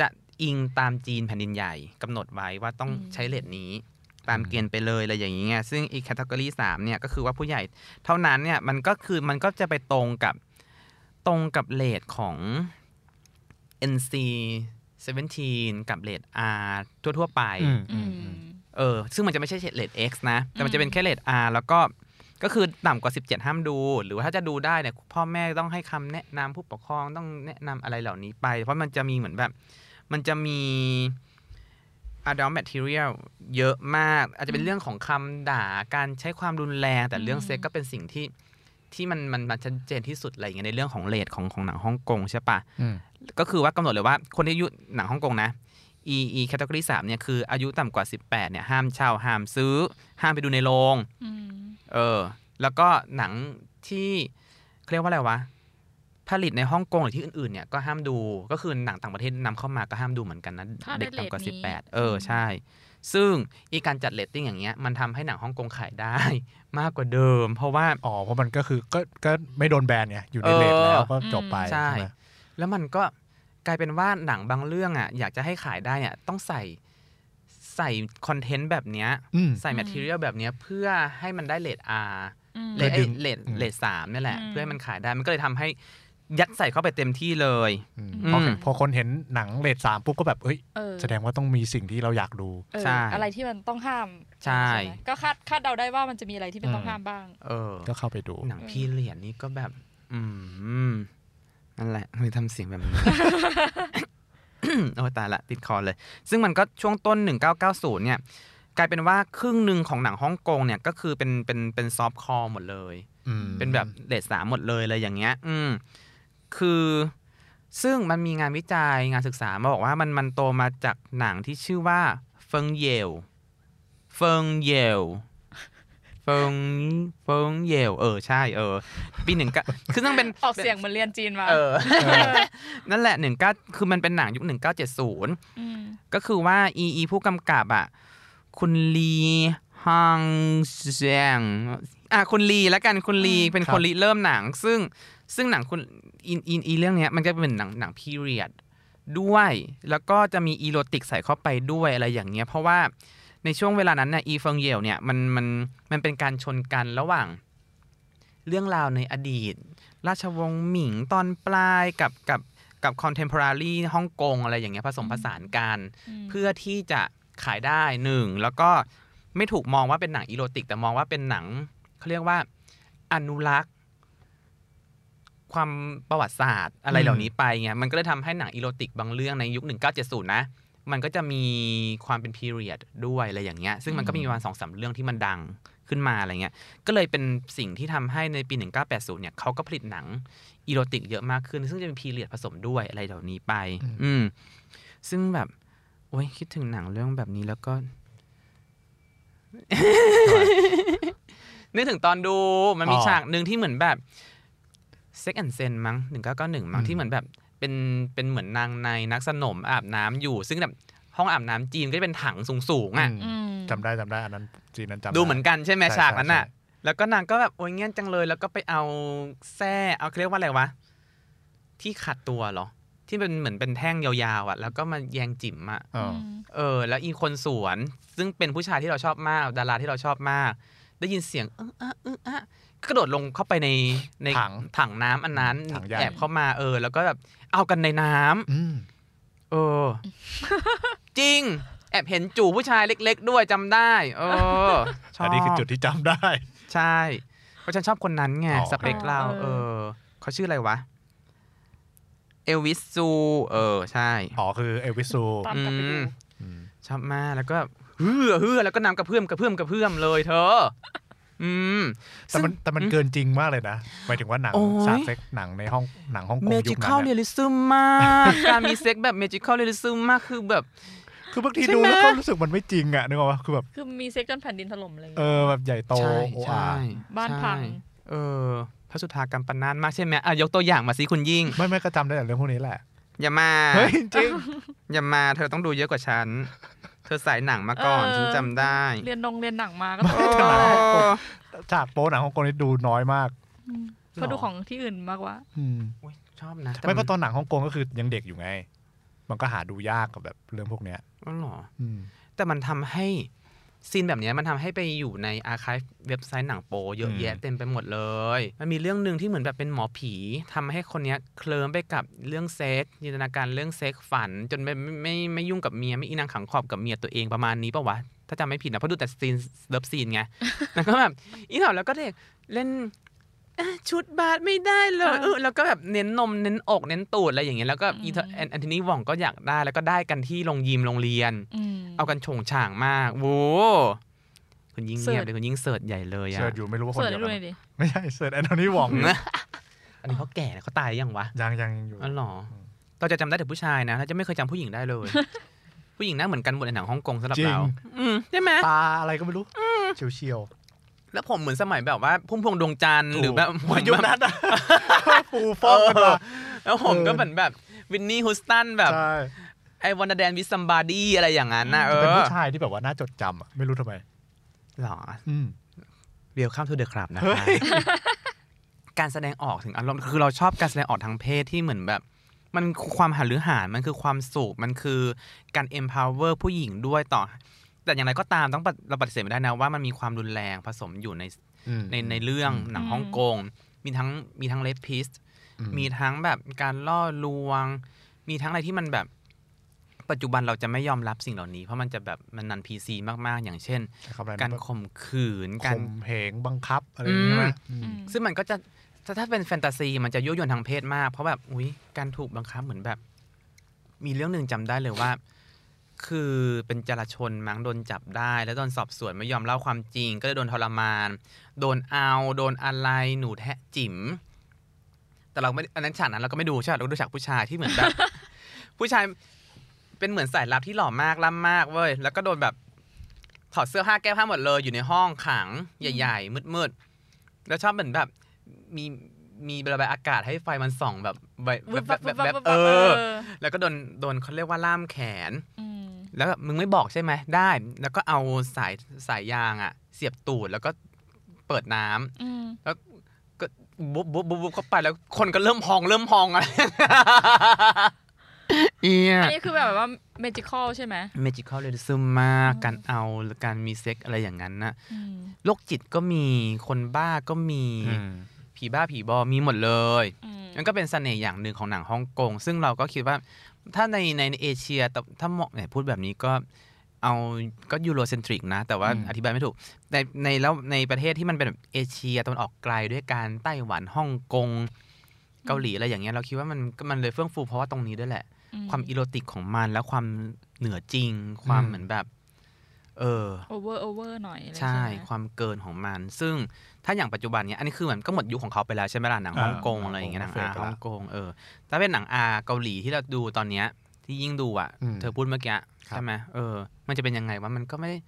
B: จะอิงตามจีนแผ่นดินใหญ่กำหนดไว้ว่าต้อง
C: อืม
B: ใช้เลทนี้ตามเกณฑ์ไปเลยอะไรอย่างนี้ไงซึ่งอีแคตตากรีสามเนี่ยก็คือว่าผู้ใหญ่เท่านั้นเนี่ยมันก็คือมันก็จะไปตรงกับตรงกับเลทของ NC 17 กับเลท R ทั่ว ๆ ไป
A: อืม
C: อื
A: อืม
C: ม
A: อืม
B: เออซึ่งมันจะไม่ใช่เลท X นะ แต่มันจะเป็น
C: อืม
B: แค่เลท R แล้วก็ก็คือต่ำกว่า 17 ห้ามดู หรือว่าถ้าจะดูได้เนี่ยพ่อแม่ต้องให้คำแนะนำผู้ปกครองต้องแนะนำอะไรเหล่านี้ไป เพราะมันจะมีเหมือนแบบ มันจะมี adult material เยอะมาก อาจจะเป็นเรื่องของคำด่าการใช้ความรุนแรง แต่เรื่อง
C: อืม
B: เซ็กก็เป็นสิ่งที่ที่มันมันมันชัดเจนที่สุดอะไรอย่างเงี้ยในเรื่องของเลทของของหนังฮ่องกงใช่ปะ
A: อืม
B: ก็คือว่ากำหนดเลยว่าคนที่อายุหนังฮ่องกงนะ e e category 3เนี่ยคืออายุต่ำกว่า 18เนี่ยห้ามเช่าห้ามซื้อ ห้ามไปดูในโรง
C: อืม
B: เออ แล้วก็หนังที่เขาเรียกว่าอะไรวะ ผลิตในฮ่องกงหรือที่อื่นๆเนี่ยก็ห้ามดูก็คือหนังต่างประเทศนำเข้ามาก็ห้ามดูเหมือนกันนะ
C: ถ้า
B: เด็ก
C: ได้
B: ต่ำกว่า
C: เรตนี้
B: 18 เออใช่ ซึ่งอีการจัดเรตติ้งอย่างเงี้ยมันทำให้หนังฮ่องกงขายได้มากกว่าเดิม เพราะว่า
A: อ๋อเพราะมันก็คือก็ก็ไม่โดนแบนไงอยู่ในเรตแล้วก็จบไป
B: ใช่
A: ใช่ไหม
B: แล้วมันก็ กลายเป็นว่าหนังบางเรื่องอะอยากจะให้ขายได้อะต้องใส่ใส่ content แบบเนี้ย
A: อืม
B: ใส่
C: อืม
B: material แบบเนี้ยเพื่อให้มันได้เรต R
C: อืม
B: เลท
A: เพื่อดึง
B: เลท
A: อืม
B: เลทสามนี่แหละ
C: อืม
B: เพื่อให้มันขายได้มันก็เลยทำให้ยัดใส่เข้าไปเต็มที่เลย
A: อืม
B: อืม
A: พอพอคนเห็นหนังเลทสามปุ๊บก็แบบเอ้ย
C: เออ
A: แสดงว่าต้องมีสิ่งที่เราอยากดู
C: เออ
B: ใช่
C: อะไรที่มันต้องห้าม
B: ใช่
C: ไหมก็คาดคาดเดาได้ว่ามันจะมีอะไรที่เป็นต้องห้ามบ้าง
B: เออ
A: ก็เข้าไปดู
B: หนังพี่เหรียญนี่ก็แบบ อืม นั่นแหละเลยทำเสียงแบบนี้โอ้ยตายละติดคอเลย ซึ่งมันก็ช่วงต้น 1990 เนี่ย กลายเป็นว่าครึ่งหนึ่งของหนังฮ่องกงเนี่ยก็คือเป็นเป็นเป็น softcore หมดเลย
A: อืม
B: เป็นแบบเรตสามหมดเลยอะไรอย่างเงี้ย อืม คือซึ่งมันมีงานวิจัยงานศึกษามาบอกว่ามันมันโตมาจากหนังที่ชื่อว่าเฟิงเยวเฟิงเยวเฟิงเฟิงเยวเออใช่เออ ปีหนึ่งก็คือต้องเป็น
C: ออกเสียงเหมือนเรียนจีนมา
B: เออ นั่นแหละหนึ่งเก้าคือมันเป็นหนังยุคหนึ่งเก้าเจ็ดศูนย์
C: ม
B: ก็คือว่าอีอีผู้กำกับอะคุณลีฮังเซียงอะคุณลีแล้วกันคุณลี
C: อืม
B: เป็น
A: ครับ
B: คนริเริ่มหนัง ซึ่งซึ่งหนังคุณอินอินอีเรื่องเนี้ยมันก็เป็นหนังหนัง period ด้วย แล้วก็จะมี erotic ใส่เข้าไปด้วยอะไรอย่างเงี้ย เพราะว่า ในช่วงเวลานั้นน่ะอีเฟิงเยวเนี่ยมันมันมันเป็นการชนกันระหว่าง เรื่องราวในอดีต ราชวงศ์หมิงตอนปลายกับกับกับ contemporary ฮ่องกงอะไรอย่างเงี้ยผสมผสานกัน
C: ม
B: เพื่อที่จะขายได้หนึ่งแล้วก็ไม่ถูกมองว่าเป็นหนัง erotic แต่มองว่าเป็นหนังเขาเรียกว่าอนุรักษ์ ความประวัติศาสตร์อะไร
A: อืม
B: เหล่านี้ไปไงมันก็เลยทำให้หนัง erotic บางเรื่องในยุค 1970 นะ มันก็จะมีความเป็น period ด้วยอะไรอย่างเงี้ย ซึ่งมันก็มีประมาณสองสามเรื่องที่มันดังขึ้นมาอะไรเงี้ย ก็เลยเป็นสิ่งที่ทำให้ในปี 1980 เนี่ยเขาก็ผลิตหนังอีโรติกเยอะมากขึ้น ซึ่งจะเป็นพีเรียดผสมด้วยอะไรเหล่านี้ไป อืม ซึ่งแบบ โอ้ยคิดถึงหนังเรื่องแบบนี้แล้วก็นึกถึงตอนดูมันมี
A: อ๋อ
B: ฉากหนึ่งที่เหมือนแบบเซ็กแอนเซนมั้งหนึ่งเก้าเก้าหนึ่งมั้ง
A: อืม
B: ที่เหมือนแบบ เป็นเป็นเหมือนนางในนักสนมอาบน้ำอยู่ ซึ่งแบบห้องอาบน้ำจีนก็จะเป็นถังสูงๆอะ
A: อืม
C: อืม
A: จำได้จำได้อันนั้นจีนนั้นจำ
B: ดูเหมือนกันใช่ไหม
A: ใช่
B: ฉากนั้นอะ
A: ใช่
B: แล้วก็นางก็แบบโอ้ยเงี้ยจังเลย แล้วก็ไปเอาแส้เอาเขาเรียกว่าอะไรวะที่ขัดตัวเหรอ ที่เป็นเหมือนเป็นแท่งยาวๆอะ แล้วก็มาแยงจิ๋มอะ
A: เออ
B: เออ แล้วอีคนสวน ซึ่งเป็นผู้ชายที่เราชอบมากดาราที่เราชอบมาก ได้ยินเสียงเอออะเอออะก็กระโดดลงเข้าไปในใน
A: ถัง
B: ถังน้ำอันนั้น
A: ถังใหญ่
B: แอบเข้ามาเออ แล้วก็แบบ เอากันในน้ำ
A: อืม
B: เออ จริง แอบเห็นจู่ผู้ชายเล็ก ๆ ด้วยจำได้ เออชอบ
A: อันนี้คือจุดที่จำได้
B: ใช่ เพราะฉันชอบคนนั้นไง
A: อ๋อ
B: สเปคเราเออเขาชื่ออะไรวะเอลวิสซู เออ ใช่
A: อ๋อ คือเอลวิสซู
C: ตามกลับไปดู
B: อืม
A: อืม
B: ชอบมากแล้วก็เฮือเฮือแล้วก็น้ำกระเพื่อมกระเพื่อมกระเพื่อมเลยเธอ อืม
A: แต่มันแต่มันเกินจริงมากเลยนะ หมายถึงว่าหนัง
B: โอ้ย
A: ฉากเซ็กหนังในห้องหนังฮ่องกง
B: เม
A: ยุ
B: จิ
A: ค
B: คอล
A: นั้น
B: เรีย
A: เนี่ย
B: ลิซึมมาก การมีเซ็กแบบเมจิคอลเรียลิซึมมากคือแบบ
A: คือบางที
B: ใช่
A: ดู
B: ไหม
A: แล้วก็รู้สึกมันไม่จริงอะนึกออกปะคือแบบ
C: คือมีเซ็กจนแผ่นดินถล่มอะไรอย่าง
A: เอ
C: เงี้ย
A: อแบบใหญ่โต
B: ใช่
A: โอ้
B: ใช่
A: อา
C: บ้านพัง
B: ใช่เออพระสุธากรรมปนานมากใช่ไหมอะยกตัวอย่างมาสิคุณยิ่ง
A: ไม่ไม่ก็จำได้แต่เรื่องพวกนี้แหละ
B: อย่ามา
A: เฮ้ยจริง
B: อย่ามาเธอต้องดูเยอะกว่าฉันเธอสายหนังมาก่อน
C: เออ
B: ฉันจำได้
C: เรียนนงเรียนหนังมาก็
B: โอ้
A: แต่หนังฮ่องกงฉากโป๊หนังฮ่องกงนี่ดูน้อยมาก
C: ก็ดูของที่อื่นมากกว่า
A: อืม
B: อุ๊ยชอบนะแต่
A: ไม่เพราะตอนหนังฮ่องกงก็คือยังเด็กอยู่ไง มันก็หาดูยากกับแบบเรื่องพวกเนี้ย
B: อ๋อเหรอ
A: อืม
B: แต่มันทำให้ scene แบบเนี้ยมันทำให้ไปอยู่ใน archive เว็บไซต์หนังโป๊เยอะแยะเต็มไปหมดเลย มันมีเรื่องหนึ่งที่เหมือนแบบเป็นหมอผีทำให้คนเนี้ยเคลิ้มไปกับเรื่องเซ็กซ์จินตนาการเรื่องเซ็กซ์ฝัน จนไม่ไม่ไม่ไม่ยุ่งกับเมียไม่อีนางขังขอบกับเมียตัวเองประมาณนี้ปะวะถ้าจำไม่ผิดนะเพราะดูแต่ซีนเลิฟซีนไงแล้วก็แบบอีหน่อยแล้วก็เด็กเล่นอะ ชุดบาสไม่ได้เลย
C: อ่า
B: เออแล้วก็แบบเน้นนมเน้นอกเน้นตูดอะไรอย่างเงี้ยแล้วก็อีเธอ
C: อืม
B: แอนแอนโทนีวองก็อยากได้แล้วก็ได้กันที่โรงยิมโรงเรียน
C: อืม
B: เอากันโฉงฉ่างมากโว้คุณยิ่ง
C: เสิ
B: เงี
C: ร์
B: ย
C: ช
B: บเลยคุณยิ่งเสิร์ชใหญ่เลยอะ
A: เสิร์ชอยู่ไม่รู้ว่าคน
C: เสิร์ช
A: เดียว
C: ให้ดู
A: กัน
C: หน่อยดิ
A: ไม่ใช่เสิร์ชแอนโทนีวอง
B: อันนี้เขาแก่แล้วเขาตายยังวะ
A: ยังยังอยู่
B: อ๋อเหรอเราจะจำได้แต่ผู้ชายนะเราจะไม่เคยจำผู้หญิงได้เลย ผู้หญิงหน้าเหมือนกันหมดในหนังฮ่องกงสำหรับ
A: จริง
B: เราอืมใช่ไหม
A: ตาอะไรก็ไม่รู้เฉียวเฉียว
B: แล้วผมเหมือนสมัยแบบว่า พุ่มพวงดวงจันทร์
A: ๆ
B: หรือแบบ
A: วัยยุคนั้นอะฟูฟ้องกันมา
B: แล้วผม
A: เออ
B: ก็เหมือนแบบวิทนีย์ฮุสตันแบบ
A: ใช่
B: I wanna dance with somebody อะไรอย่างนั้นนะเอ
A: เป็น
B: อ
A: ผู้ชายที่แบบว่าน่าจดจำอะไม่รู้ทำไม
B: หรอ
A: อืม
B: welcome to the club นะ
A: เฮ้
B: คะ
A: ย
B: การแสดงออกถึงอารมณ์คือเราชอบการแสดงออกทางเพศที่เหมือนแบบ มันคือความหันหรือหารมันคือความสุขมันคือการ empower ผู้หญิงด้วยต่อ แต่อย่างไรก็ตามต้องปฏิเราปฏิเสธไม่ได้นะว่ามันมีความรุนแรงผสมอยู่ใน
A: อืม
B: ในในเรื่อง
A: อืม
B: หนังฮ่องกงมีทั้งมีทั้งเลพิส
A: อื
B: มีทั้งแบบการล่อลวง มีทั้งอะไรที่มันแบบปัจจุบันเราจะไม่ยอมรับสิ่งเหล่านี้ เพราะมันจะแบบมันนันพีซีมากๆ อย่างเช่น
A: ใช้คำอะไรนะ
B: การ
A: แบบ
B: ข่มขืนการ
A: ข่มเหงบังคับอะไรอย่างเงี้ยไหมอืม
C: อืม
B: ซึ่งมันก็จะถ้าถ้าเป็นแฟนตาซีมันจะยั่วยวนทางเพศมาก เพราะแบบอุ้ยการถูกบังคับเหมือนแบบ มีเรื่องหนึ่งจำได้เลยว่า คือเป็นจราชนมั้งโดนจับได้ แล้วโดนสอบสวนไม่ยอมเล่าความจริง ก็เลยโดนทรมาน โดนเอาโดนอะไรหนูแทะจิ๋มแต่เราไม่อันนั้นฉากนั้นเราก็ไม่ดูใช่ไหมเราก็ดูฉากผู้ชายที่เหมือนแบบ ผู้ชายเป็นเหมือนสายลับที่หล่อมากล่ำมากเว้ยแล้วก็โดนแบบถอดเสื้อผ้าแก้ผ้าหมดเลยอยู่ในห้องขังใหญ่ๆมืดๆแล้วชอบเหมือนแบบมีมีระบายอากาศให้ไฟมันส่องแบบแบบ
C: วึ
B: แบบ
C: บ
B: แบบ
C: วั
B: แบบบ
C: วับ
B: เอ
C: วับ
B: อแล้วก็โดนโดนเขาเรียกว่าล่ามแขน
C: อืม
B: แล้วแบบมึงไม่บอกใช่ไหมได้ แล้วก็เอาสายสายยางอะเสียบตูดแล้วก็เปิดน้ำ
C: อืม
B: ก็บุ๊บบุ๊บบุ๊บบุ๊บเข้าไปแล้วคนก็เริ่มพองเริ่มพองอะไรเอีย
C: อันนี้คือแบบว่าเมจิคอลใช่ไหม
B: magical realism มากการเอาหรือการมีเซ็กซ์อะไรอย่างนั้นนะ
C: อืม
B: โรคจิตก็มีคนบ้าก็มี
A: อืม
B: ผีบ้าผีบอมีหมดเลย
C: อืม
B: มันก็เป็นเสน่ห์อย่างหนึ่งของหนังฮ่องกง ซึ่งเราก็คิดว่า ถ้าในในเอเชียแต่ถ้ามองเนี่ยพูดแบบนี้ก็เอาก็ Eurocentric นะ แต่ว่า
A: อืม
B: อธิบายไม่ถูกในในแล้วในประเทศที่มันเป็นแบบเอเชียตะวันออกไกลด้วยกันไต้หวันฮ่องกงเกาหลีอะไรอย่างเงี้ยเราคิดว่ามันมันเลยเฟื่องฟูเพราะว่าตรงนี้ด้วยแหละ ความอีโรติกของมันแล้วความเหนือจริง ความเหมือนแบบ เออ
C: โอเวอร์โอเวอร์หน่อยอะไร
B: ใช่
C: ไหม
B: ความเกินของมัน ซึ่งถ้าอย่างปัจจุบันเนี้ยอันนี้คือเหมือนก็หมดยุคของเขาไปแล้วใช่ไหมล่ะหนัง
A: อ่า
B: ฮ่องกง
A: อ่า
B: อะไรอย่างเงี้ยหนัง
A: เฟ
B: อา
A: ดไปละ
B: ฮ่องกงเออถ้าเป็นหนังอาเกาหลีที่เราดูตอนเนี้ยที่ยิ่งดูอะ
A: อืม
B: เธอพูดเมื่อกี้
A: ครับ
B: ใช่ไหมเออ มันจะเป็นยังไงวะมันก็ไม่ได้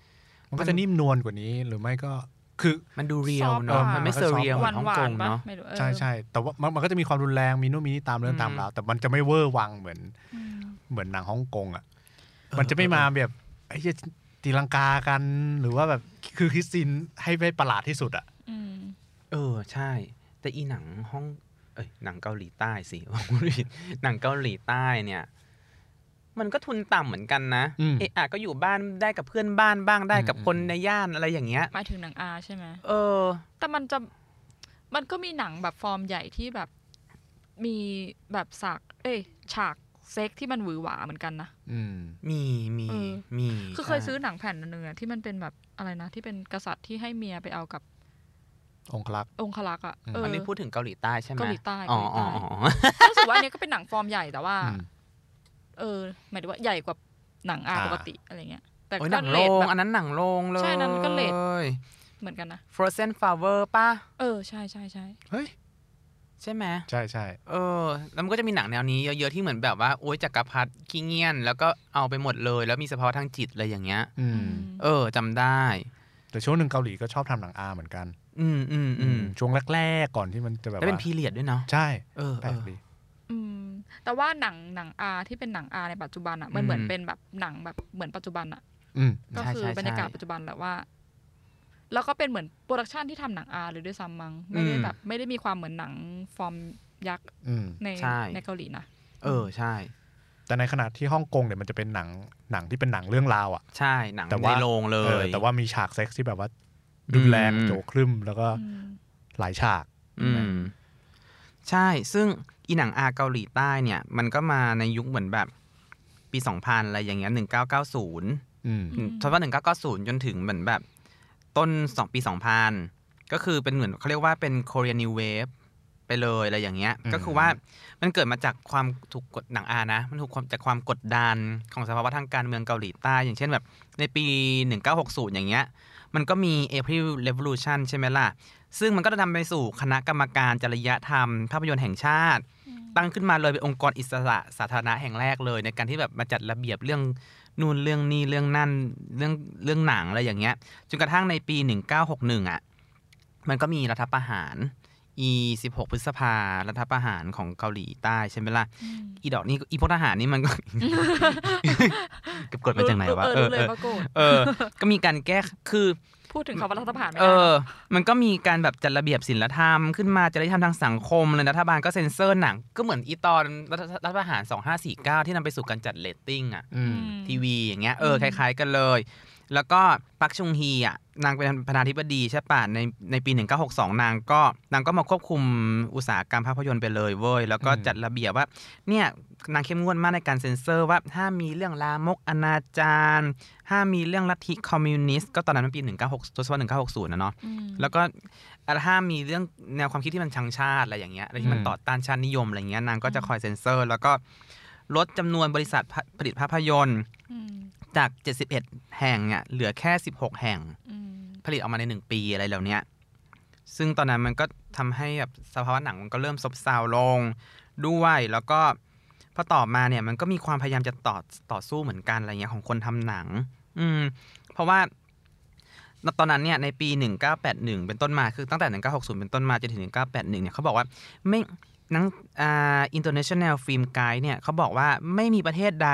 A: มันก็จะนิ่มนวลกว่านี้หรือไม่ก็คือ
B: มันดูเรียล
C: ซอฟต์
B: เนาะ
C: กว่า
B: มันไม่เซเรียลเห
C: ห
B: มื
C: วา
B: อนนฮ่อง
C: หวากน
B: ง
C: ปะ
B: เนาะ
C: ไม่รู้เออ
A: ใช่ใช่แต่ว่ามันมันก็จะมีความรุนแรงมีนู่นมีนี่ตามเรื่อง
B: อืม
A: ตามราวแต่มันจะไม่เวอร์วังเหมือน
C: อืม
A: เหมือนหนังฮ่องกงอะมันจะไม่มาแบบไอ้เหี้ย ตีลังกากันหรือว่าแบบคือคริสตินให้ไม่ประหลาดที่สุดอะ
C: อืม
B: เออใช่ แต่อีหนังห้อง เอ้ยหนังเกาหลีใต้สิหนังเกาหลีใต้เนี่ยมันก็ทุนต่ำเหมือนกันนะ
A: อืม
B: เอะอะก็อยู่บ้านได้กับเพื่อนบ้านบ้างได้กับ
A: อืม
B: คน
A: อืม
B: ในย่านอะไรอย่างเงี้ย
C: หมายถึงหนังอาใช่ไหม
B: เออ
C: แต่มันจะมันก็มีหนังแบบฟอร์มใหญ่ที่แบบมีแบบฉากเอ้ยฉาก เซ็กที่มันหวือหวาเหมือนกันนะ
A: อืม
B: มีมี
C: เออ
B: มี
C: คือเคย
B: ใช่
C: ซื้อหนังแผ่นอันหนึงอะที่มันเป็นแบบอะไรนะ ที่เป็นกษัตริย์ที่ให้เมียไปเอากับ
A: องคลักษ์
C: องคลักษ์อะ
A: อืม
C: เออ
B: อันนี้พูดถึงเกาหลีใต้ใช่ไหม
C: เกาหลีใต้
B: อ๋อ
C: เกาหลี
B: อ๋อ
C: ใต้
B: อ๋อ
C: รู้สึกว่าอันนี้ก็เป็นหนังฟอร์มใหญ่แต่ว่า
A: อืม
C: เออหมายถึงว่าใหญ่กว่าหนังอา
A: อ่า
C: ปกติอะไรเงี้ย แต่
B: โอ้ยห
C: ก็
B: นัง
C: เล
B: โร
C: ท
B: ง
C: แบบ
B: อันนั้นหนังโรงเลย
C: ใช่อันนั้นก็เรทเหมือนกันนะ
B: Frozen Flower ป่ะ
C: เออใช่ใช่ใช่
A: เฮ้ย
B: ใช่ไหม
A: ใช่ใช่
B: เออแล้วมันก็จะมีหนังแนวนี้เยอะๆที่เหมือนแบบว่าโอ๊ยจักรพรรดิขี้เงียน แล้วก็เอาไปหมดเลย แล้วมีสภาวะทางจิตอะไรอย่างเงี้ย
A: อืม
B: เออจำได้
A: แต่ช่วงหนึ่งเกาหลีก็ชอบทำหนังอาเหมือนกัน
B: อืมอืมอืม
A: ช่วงแรกๆก่อนที่มันจะแบบ
B: แล้วเป็น
A: ว่า
B: พีเรียดด้วยเนาะ
A: ใช่
B: เออ
A: แปล
B: เอกอ
A: ดี
C: อืมแต่ว่าหนังหนังอาที่เป็นหนังอาในปัจจุบันอะมัน
B: อืม
C: เหมือนเป็นแบบหนังแบบเหมือนปัจจุบันอะ
A: อืม
C: ก็
B: ใช่
C: คือ
B: ใช่
C: บรรยากาศ
B: ใช่
C: ปัจจุบันแหละว่า แล้วก็เป็นเหมือน production ที่ทำหนัง R เลยด้วยซ้ำมั้งไม่ได้
B: อืม
C: แบบไม่ได้มีความเหมือนหนังฟอร์มยักษ์
A: อืม
C: ใน
B: ใช่
C: ในเกาหลีนะ
B: เออใช่
A: แต่ในขณะที่ฮ่องกงเนี่ยมันจะเป็นหนังหนังที่เป็นหนังเรื่องราวอะ
B: ใช่หนัง
A: แต่
B: ใน
A: ว่า
B: โรงเล
A: เออยแต่ว่ามีฉากเซ็กซ์ที่แบบว่ารุนแรง
B: อืม
A: โจครึ่มแล้วก็
C: อืม
A: หลายฉาก
B: อืมใช่ ซึ่งอีหนัง R เกาหลีใต้เนี่ย มันก็มาในยุคเหมือนแบบปี 2000 อะไรอย่างเงี้ย1990
A: อืม
B: ทศวรรษ1990 จนถึงเหมือนแบบ ต้น2ปี2000ก็คือเป็นเหมือนเขาเรียกว่าเป็น Korean New Wave ไปเลยอะไรอย่างเงี้ย
A: อืม
B: ก็คือว่ามันเกิดมาจากความถูกกดหนังอานะ มันถูกความจากความกดดันของสภาวะทางการเมืองเกาหลีใต้ อย่างเช่นแบบในปี 1960 อย่างเงี้ย มันก็มี April Revolution ใช่ไหมล่ะ ซึ่งมันก็จะนำไปสู่คณะกรรมการจริยธรรม ภาพยนตร์แห่งชาติ ตั้งขึ้นมาเลยเป็นองค์กรอิสระสาธารณะแห่งแรกเลย ในการที่แบบมาจัดระเบียบเรื่อง นู่นเรื่องนี้เรื่องนั่นเรื่องเรื่องหนังอะไรอย่างเงี้ยจนกระทั่งในปี 1961อะมันก็มีรัฐประหารอี16 พฤษภารัฐประหารของเกาหลีใต้ใช่ไหมล่ะ
C: อืม
B: อีดอกนี่อีพวกทหารนี่มันก็เก็บกดมาจากไหนวะ
C: เออ
B: เออ
C: รู้เล
B: เอยอ
C: ว่าโกรธ
B: เออก็มีการแก้คือ
C: พูดถึงคำว่ารัฐประหารไม่
B: เอ
C: ได้
B: อ
C: นะ
B: มันก็มีการแบบจัดระเบียบศิลธรรมขึ้นมาจริยธรรมทางสังคมเลยรัฐบาลก็เซ็นเซอร์หนัง ก็เหมือนอีตอนรัฐรัฐประหาร 2549 ที่นำไปสู่การจัดเรตติ้งอะ
A: อืม
B: ทีวีอย่างเงี้ยเออ
C: อื
B: ค
C: ม
B: ล้ายๆกันเลย แล้วก็ปักชุงฮีอะนางเป็นประธานาธิบดีใช่ป่ะในในปี 1962 นางก็นางก็มาควบคุมอุตสาหกรรมภาพยนตร์ไปเลยเว้ยแล้วก็
A: อืม
B: จัดระเบียบว่าเนี่ยนางเข้มงวดมากในการเซ็นเซอร์ว่าห้ามมีเรื่องลามกอนาจารห้ามมีเรื่องลัทธิคอมมิวนิสต์ก็ตอนนั้นมันปี 196ทศวรรษ1960 นะเนาะ
C: อืม
B: แล้วก็ห้ามมีเรื่องแนวความคิดที่มันชังชาติอะไรอย่างเงี้ยอะไรที่มัน
A: อืม
B: ต่อต้านชาตินิยมอะไรเงี้ยนางก็จะคอยเซ็นเซอร์ แล้วก็ลดจำนวนบริษัทผลิตภาพยนตร์
C: อืม
B: จาก 71 แห่งอะเหลือแค่ 16 แห่ง
C: อืม
B: ผลิตออกมาใน 1 ปีอะไรเหล่าเนี้ยซึ่งตอนนั้นมันก็ทำให้แบบสภาวะหนังมันก็เริ่มซบเซาลงด้วยแล้วก็พอต่อมาเนี่ยมันก็มีความพยายามจะต่อต่อสู้เหมือนกันอะไรเงี้ยของคนทำหนัง อืม เพราะว่าตอนนั้นเนี่ยในปี 1981 เป็นต้นมาคือตั้งแต่ 1960 เป็นต้นมาจนถึง 1981 เนี่ยเขาบอกว่าไม่หนังอ่า International Film Guide เนี่ยเขาบอกว่าไม่มีประเทศใด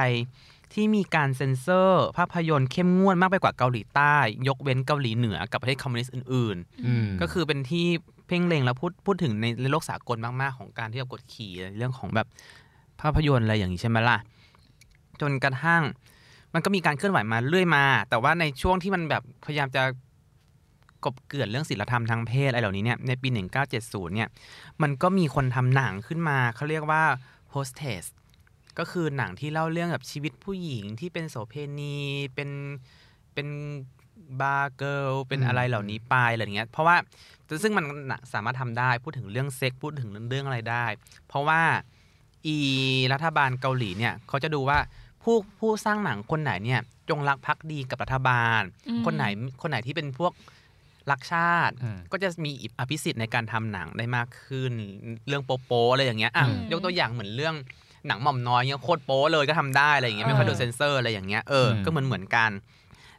B: ที่มีการเซ็นเซอร์ ภาพยนตร์เข้มงวดมากไปกว่าเกาหลีใต้ ยกเว้นเกาหลีเหนือกับประเทศคอมมิวนิสต์อื่นๆ
A: อืม
B: ก็คือเป็นที่เพ่งเล็งแล้วพูดพูดถึงในในโลกสากลมากๆ ของการที่จะกดขี่เรื่องของแบบภาพยนตร์อะไรอย่างนี้ใช่ไหมล่ะ จนกระทั่ง มันก็มีการเคลื่อนไหวมาเรื่อยมา แต่ว่าในช่วงที่มันแบบพยายามจะกลบเกลื่อนเรื่องศีลธรรมทางเพศอะไรเหล่านี้เนี่ยในปี 1970 เนี่ย มันก็มีคนทำหนังขึ้นมาเขาเรียกว่า hostess ก็คือหนังที่เล่าเรื่องแบบชีวิตผู้หญิงที่เป็นโสเภณีเป็นเป็น bar girl เป็น
A: อืม
B: อะไรเหล่านี้ไปอะไรอย่างเงี้ย เพราะว่าซึ่งมันสามารถทำได้พูดถึงเรื่องเซ็กซ์พูดถึงเรื่องอะไรได้ เพราะว่าอีรัฐบาลเกาหลีเนี่ยเขาจะดูว่าผู้ผู้สร้างหนังคนไหนเนี่ยจงรักภักดีกับรัฐบาล
C: อืม
B: คนไหนคนไหนที่เป็นพวกรักชาติ
A: อืม
B: ก็จะมีอภิสิทธิ์ในการทำหนังได้มากขึ้น เรื่องโป๊ะๆอะไรอย่างเงี้ยอะ
A: อืม
B: ยกตัวอย่างเหมือนเรื่อง หนังหม่อมน้อยเงี้ยโคตรโป๊ะเลยก็ทำได้อะไรอย่างเงี้ยไม่ค่อยโดนเซนเซอร์อะไรอย่างเงี้ยเอออ
A: ม
B: ก็เหมือนเหมือนกัน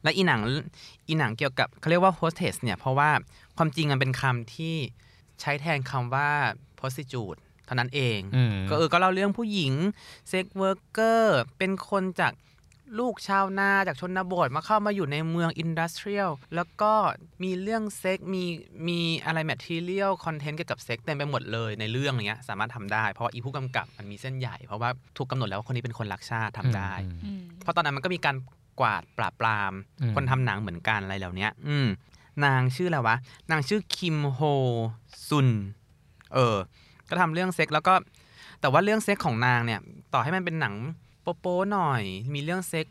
B: และอีหนังอีหนังเกี่ยวกับเขาเรียกว่า hostess เนี่ยเพราะว่าความจริงมันเป็นคำที่ใช้แทนคำว่า prostitute เท่านั้นเอง
A: อืม
B: ก็เออก็เล่าเรื่องผู้หญิง sex worker เป็นคนจาก ลูกชาวนาจากชนบทมาเข้ามาอยู่ในเมือง industrial แล้วก็มีเรื่องเซ็กซ์มีมีอะไร material content เกี่ยวกับเซ็กซ์เต็มไปหมดเลยในเรื่องอย่างเงี้ยสามารถทำได้ เพราะว่าอีผู้กำกับมันมีเส้นใหญ่ เพราะว่าถูกกำหนดแล้วว่าคนนี้เป็นคนรักชาติทำได้
A: อืม
C: อืม
B: เพราะตอนนั้นมันก็มีการกวาดปราบปราม
A: อืม
B: คนทำหนังเหมือนกันอะไรเหล่าเนี้ยอืมนางชื่ออะไรวะ นางชื่อคิมโฮซุน เออ ก็ทำเรื่องเซ็กซ์แล้วก็ แต่ว่าเรื่องเซ็กซ์ของนางเนี่ย ต่อให้มันเป็นหนัง โป๊ๆหน่อย มีเรื่องเซ็กซ์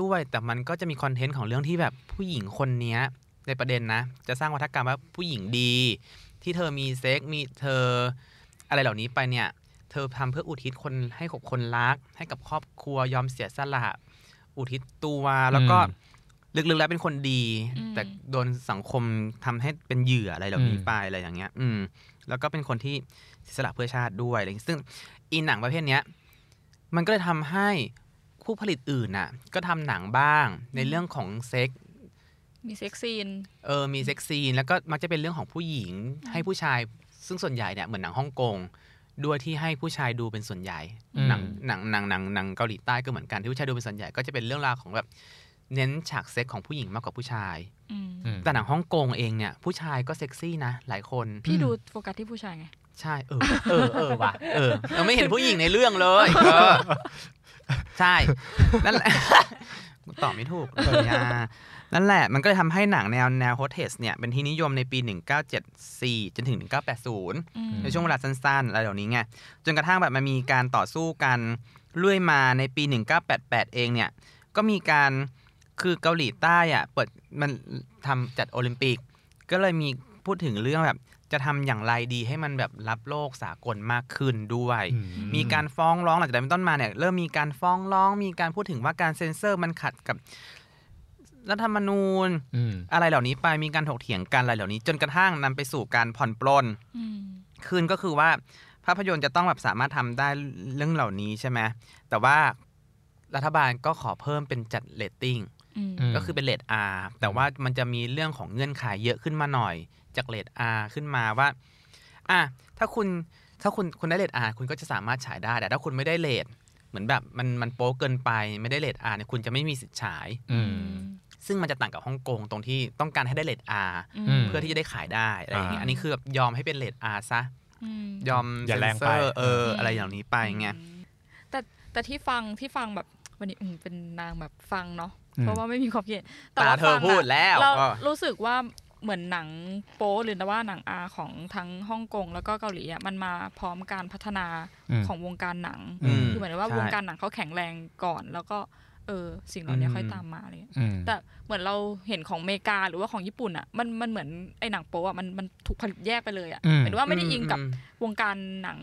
B: ด้วย แต่มันก็จะมีคอนเทนต์ของเรื่องที่แบบผู้หญิงคนเนี้ยในประเด็นนะ จะสร้างวาทกรรมว่าผู้หญิงดี ที่เธอมีเซ็กซ์มีเธออะไรเหล่านี้ไปเนี่ย เธอทำเพื่ออุทิศตนให้กับคนรัก ให้กับครอบครัวยอมเสียสละ อุทิศตัวแล้วก็
A: อืม
B: ลึกๆแล้วเป็นคนดี
C: อืม
B: แต่โดนสังคมทำให้เป็นเหยื่ออะไรเหล่านี้
A: อืม
B: ไปอะไรอย่างเงี้ย อืม แล้วก็เป็นคนที่เสียสละเพื่อชาติด้วยอะไรอย่างเงี้ยซึ่งอีหนังประเภทเนี้ย มันก็เลยทำให้ผู้ผลิตอื่นน่ะ ก็ทำหนังบ้างในเรื่องของเซ็ก
C: ซ์มี sex scene
B: เออ มี sex scene แล้วก็มักจะเป็นเรื่องของผู้หญิงให้ผู้ชาย ซึ่งส่วนใหญ่เนี่ยเหมือนหนังฮ่องกงด้วยที่ให้ผู้ชายดูเป็นส่วนใหญ่
A: อืม
B: หนังหนังหนังหนังหนังเกาหลีใต้ก็เหมือนกันที่ผู้ชายดูเป็นส่วนใหญ่ก็จะเป็นเรื่องราวของแบบเน้นฉากเซ็กซ์ของผู้หญิงมากกว่าผู้ชาย
C: อืม
A: อืม
B: แต่หนังฮ่องกงเองเนี่ยผู้ชายก็เซ็กซี่นะหลายคน
C: พี่
A: อืม
C: ดูโฟกัสที่ผู้ชายไง
B: ใช่เออเออเออว่ะเออเราไม่เห็นผู้หญิงในเรื่องเลยเออใช่นั่นแหละตอบไม่ถูกเลยอะนั่นแหละมันก็เลยทำให้หนังแนวแนว hostess เนี่ย เป็นที่นิยมในปี 1974 จนถึง 1980
C: อืม
B: ในช่วงเวลาสั้นๆอะไรเหล่านี้ไงจนกระทั่งแบบมันมีการต่อสู้กันเรื่อยมาในปี 1988 เองเนี่ย ก็มีการคือเกาหลีใต้อะเปิดมันทำจัดโอลิมปิก ก็เลยมี พูดถึงเรื่องแบบจะทำอย่างไรดีให้มันแบบรับโลกสากลมากขึ้นด้วย
A: อื
B: มีการฟ้องร้องหลังจากนั้นเป็นต้นมาเนี่ยเริ่มมีการฟ้องร้องมีการพูดถึงว่าการเซ็นเซอร์มันขัดกับรัฐธรรมนูญ
A: อืม
B: อะไรเหล่านี้ไปมีการถกเถียงกันอะไรเหล่านี้ จนกระทั่งนำไปสู่การผ่อนปลน
C: อืม
B: คืนก็คือว่าภาพยนตร์จะต้องแบบสามารถทำได้เรื่องเหล่านี้ใช่ไหมแต่ว่ารัฐบาลก็ขอเพิ่มเป็นจัดเรตติ้ง
C: อืม
A: ม
B: ก็คือเป็นเรท R แต่ว่ามันจะมีเรื่องของเงื่อนไขเยอะขึ้นมาหน่อย จากเรท R ขึ้นมาว่าอะถ้าคุณถ้าคุณคุณได้เรท R คุณก็จะสามารถฉายได้ แต่ถ้าคุณไม่ได้เรทเหมือนแบบมันมันโป๊เกินไปไม่ได้เรท R เนี่ยคุณจะไม่มีสิทธิ์ฉาย
A: อืม
B: ซึ่งมันจะต่างกับฮ่องกงตรงที่ต้องการให้ได้เรท R
C: อืม
B: เพื่อที่จะได้ขายได้อะไรอย่างเงี้ย
A: อ่า
B: อันนี้คือแบบยอมให้เป็นเรท R ซะ
C: อืม
B: ยอม
A: อย่าแรง
B: เซ
A: ไป
B: นเซอร์เออ
C: อืม
B: อะไรอย่างนี้ไปไง
C: อืมแต่แต่ที่ฟังที่ฟังแบบวันนี้อืมเป็นนางแบบฟังเนาะ
A: อืม
C: เพราะว่าไม่มีความคิดเห็นแต่
B: ตา
C: ว่า
B: เธอ
C: ฟังะ
B: พูดแล้ว
C: เรา
B: ก็
C: รู้สึกว่า เหมือนหนังโป๊หรือว่าหนังอาของทั้งฮ่องกงแล้วก็เกาหลีอะมันมาพร้อมการพัฒนา
A: อืม
C: ของวงการหนัง
A: อืม
C: คือเหมือนว่า
B: ใช่
C: วงการหนังเขาแข็งแรงก่อน แล้วก็เออสิ่งเหล่านี้
B: อืม
C: ค่อยตามมาอะไรเงี้ย
A: อืม
C: แต่เหมือนเราเห็นของอเมริกาหรือว่าของญี่ปุ่นอะมันมันเหมือนไอ้หนังโป๊อะมันมันถูกผลิตแยกไปเลยอะ
A: อืม
C: หมายถึงว่าไม่ได้อิงกับ
B: อืม
C: วงการหนัง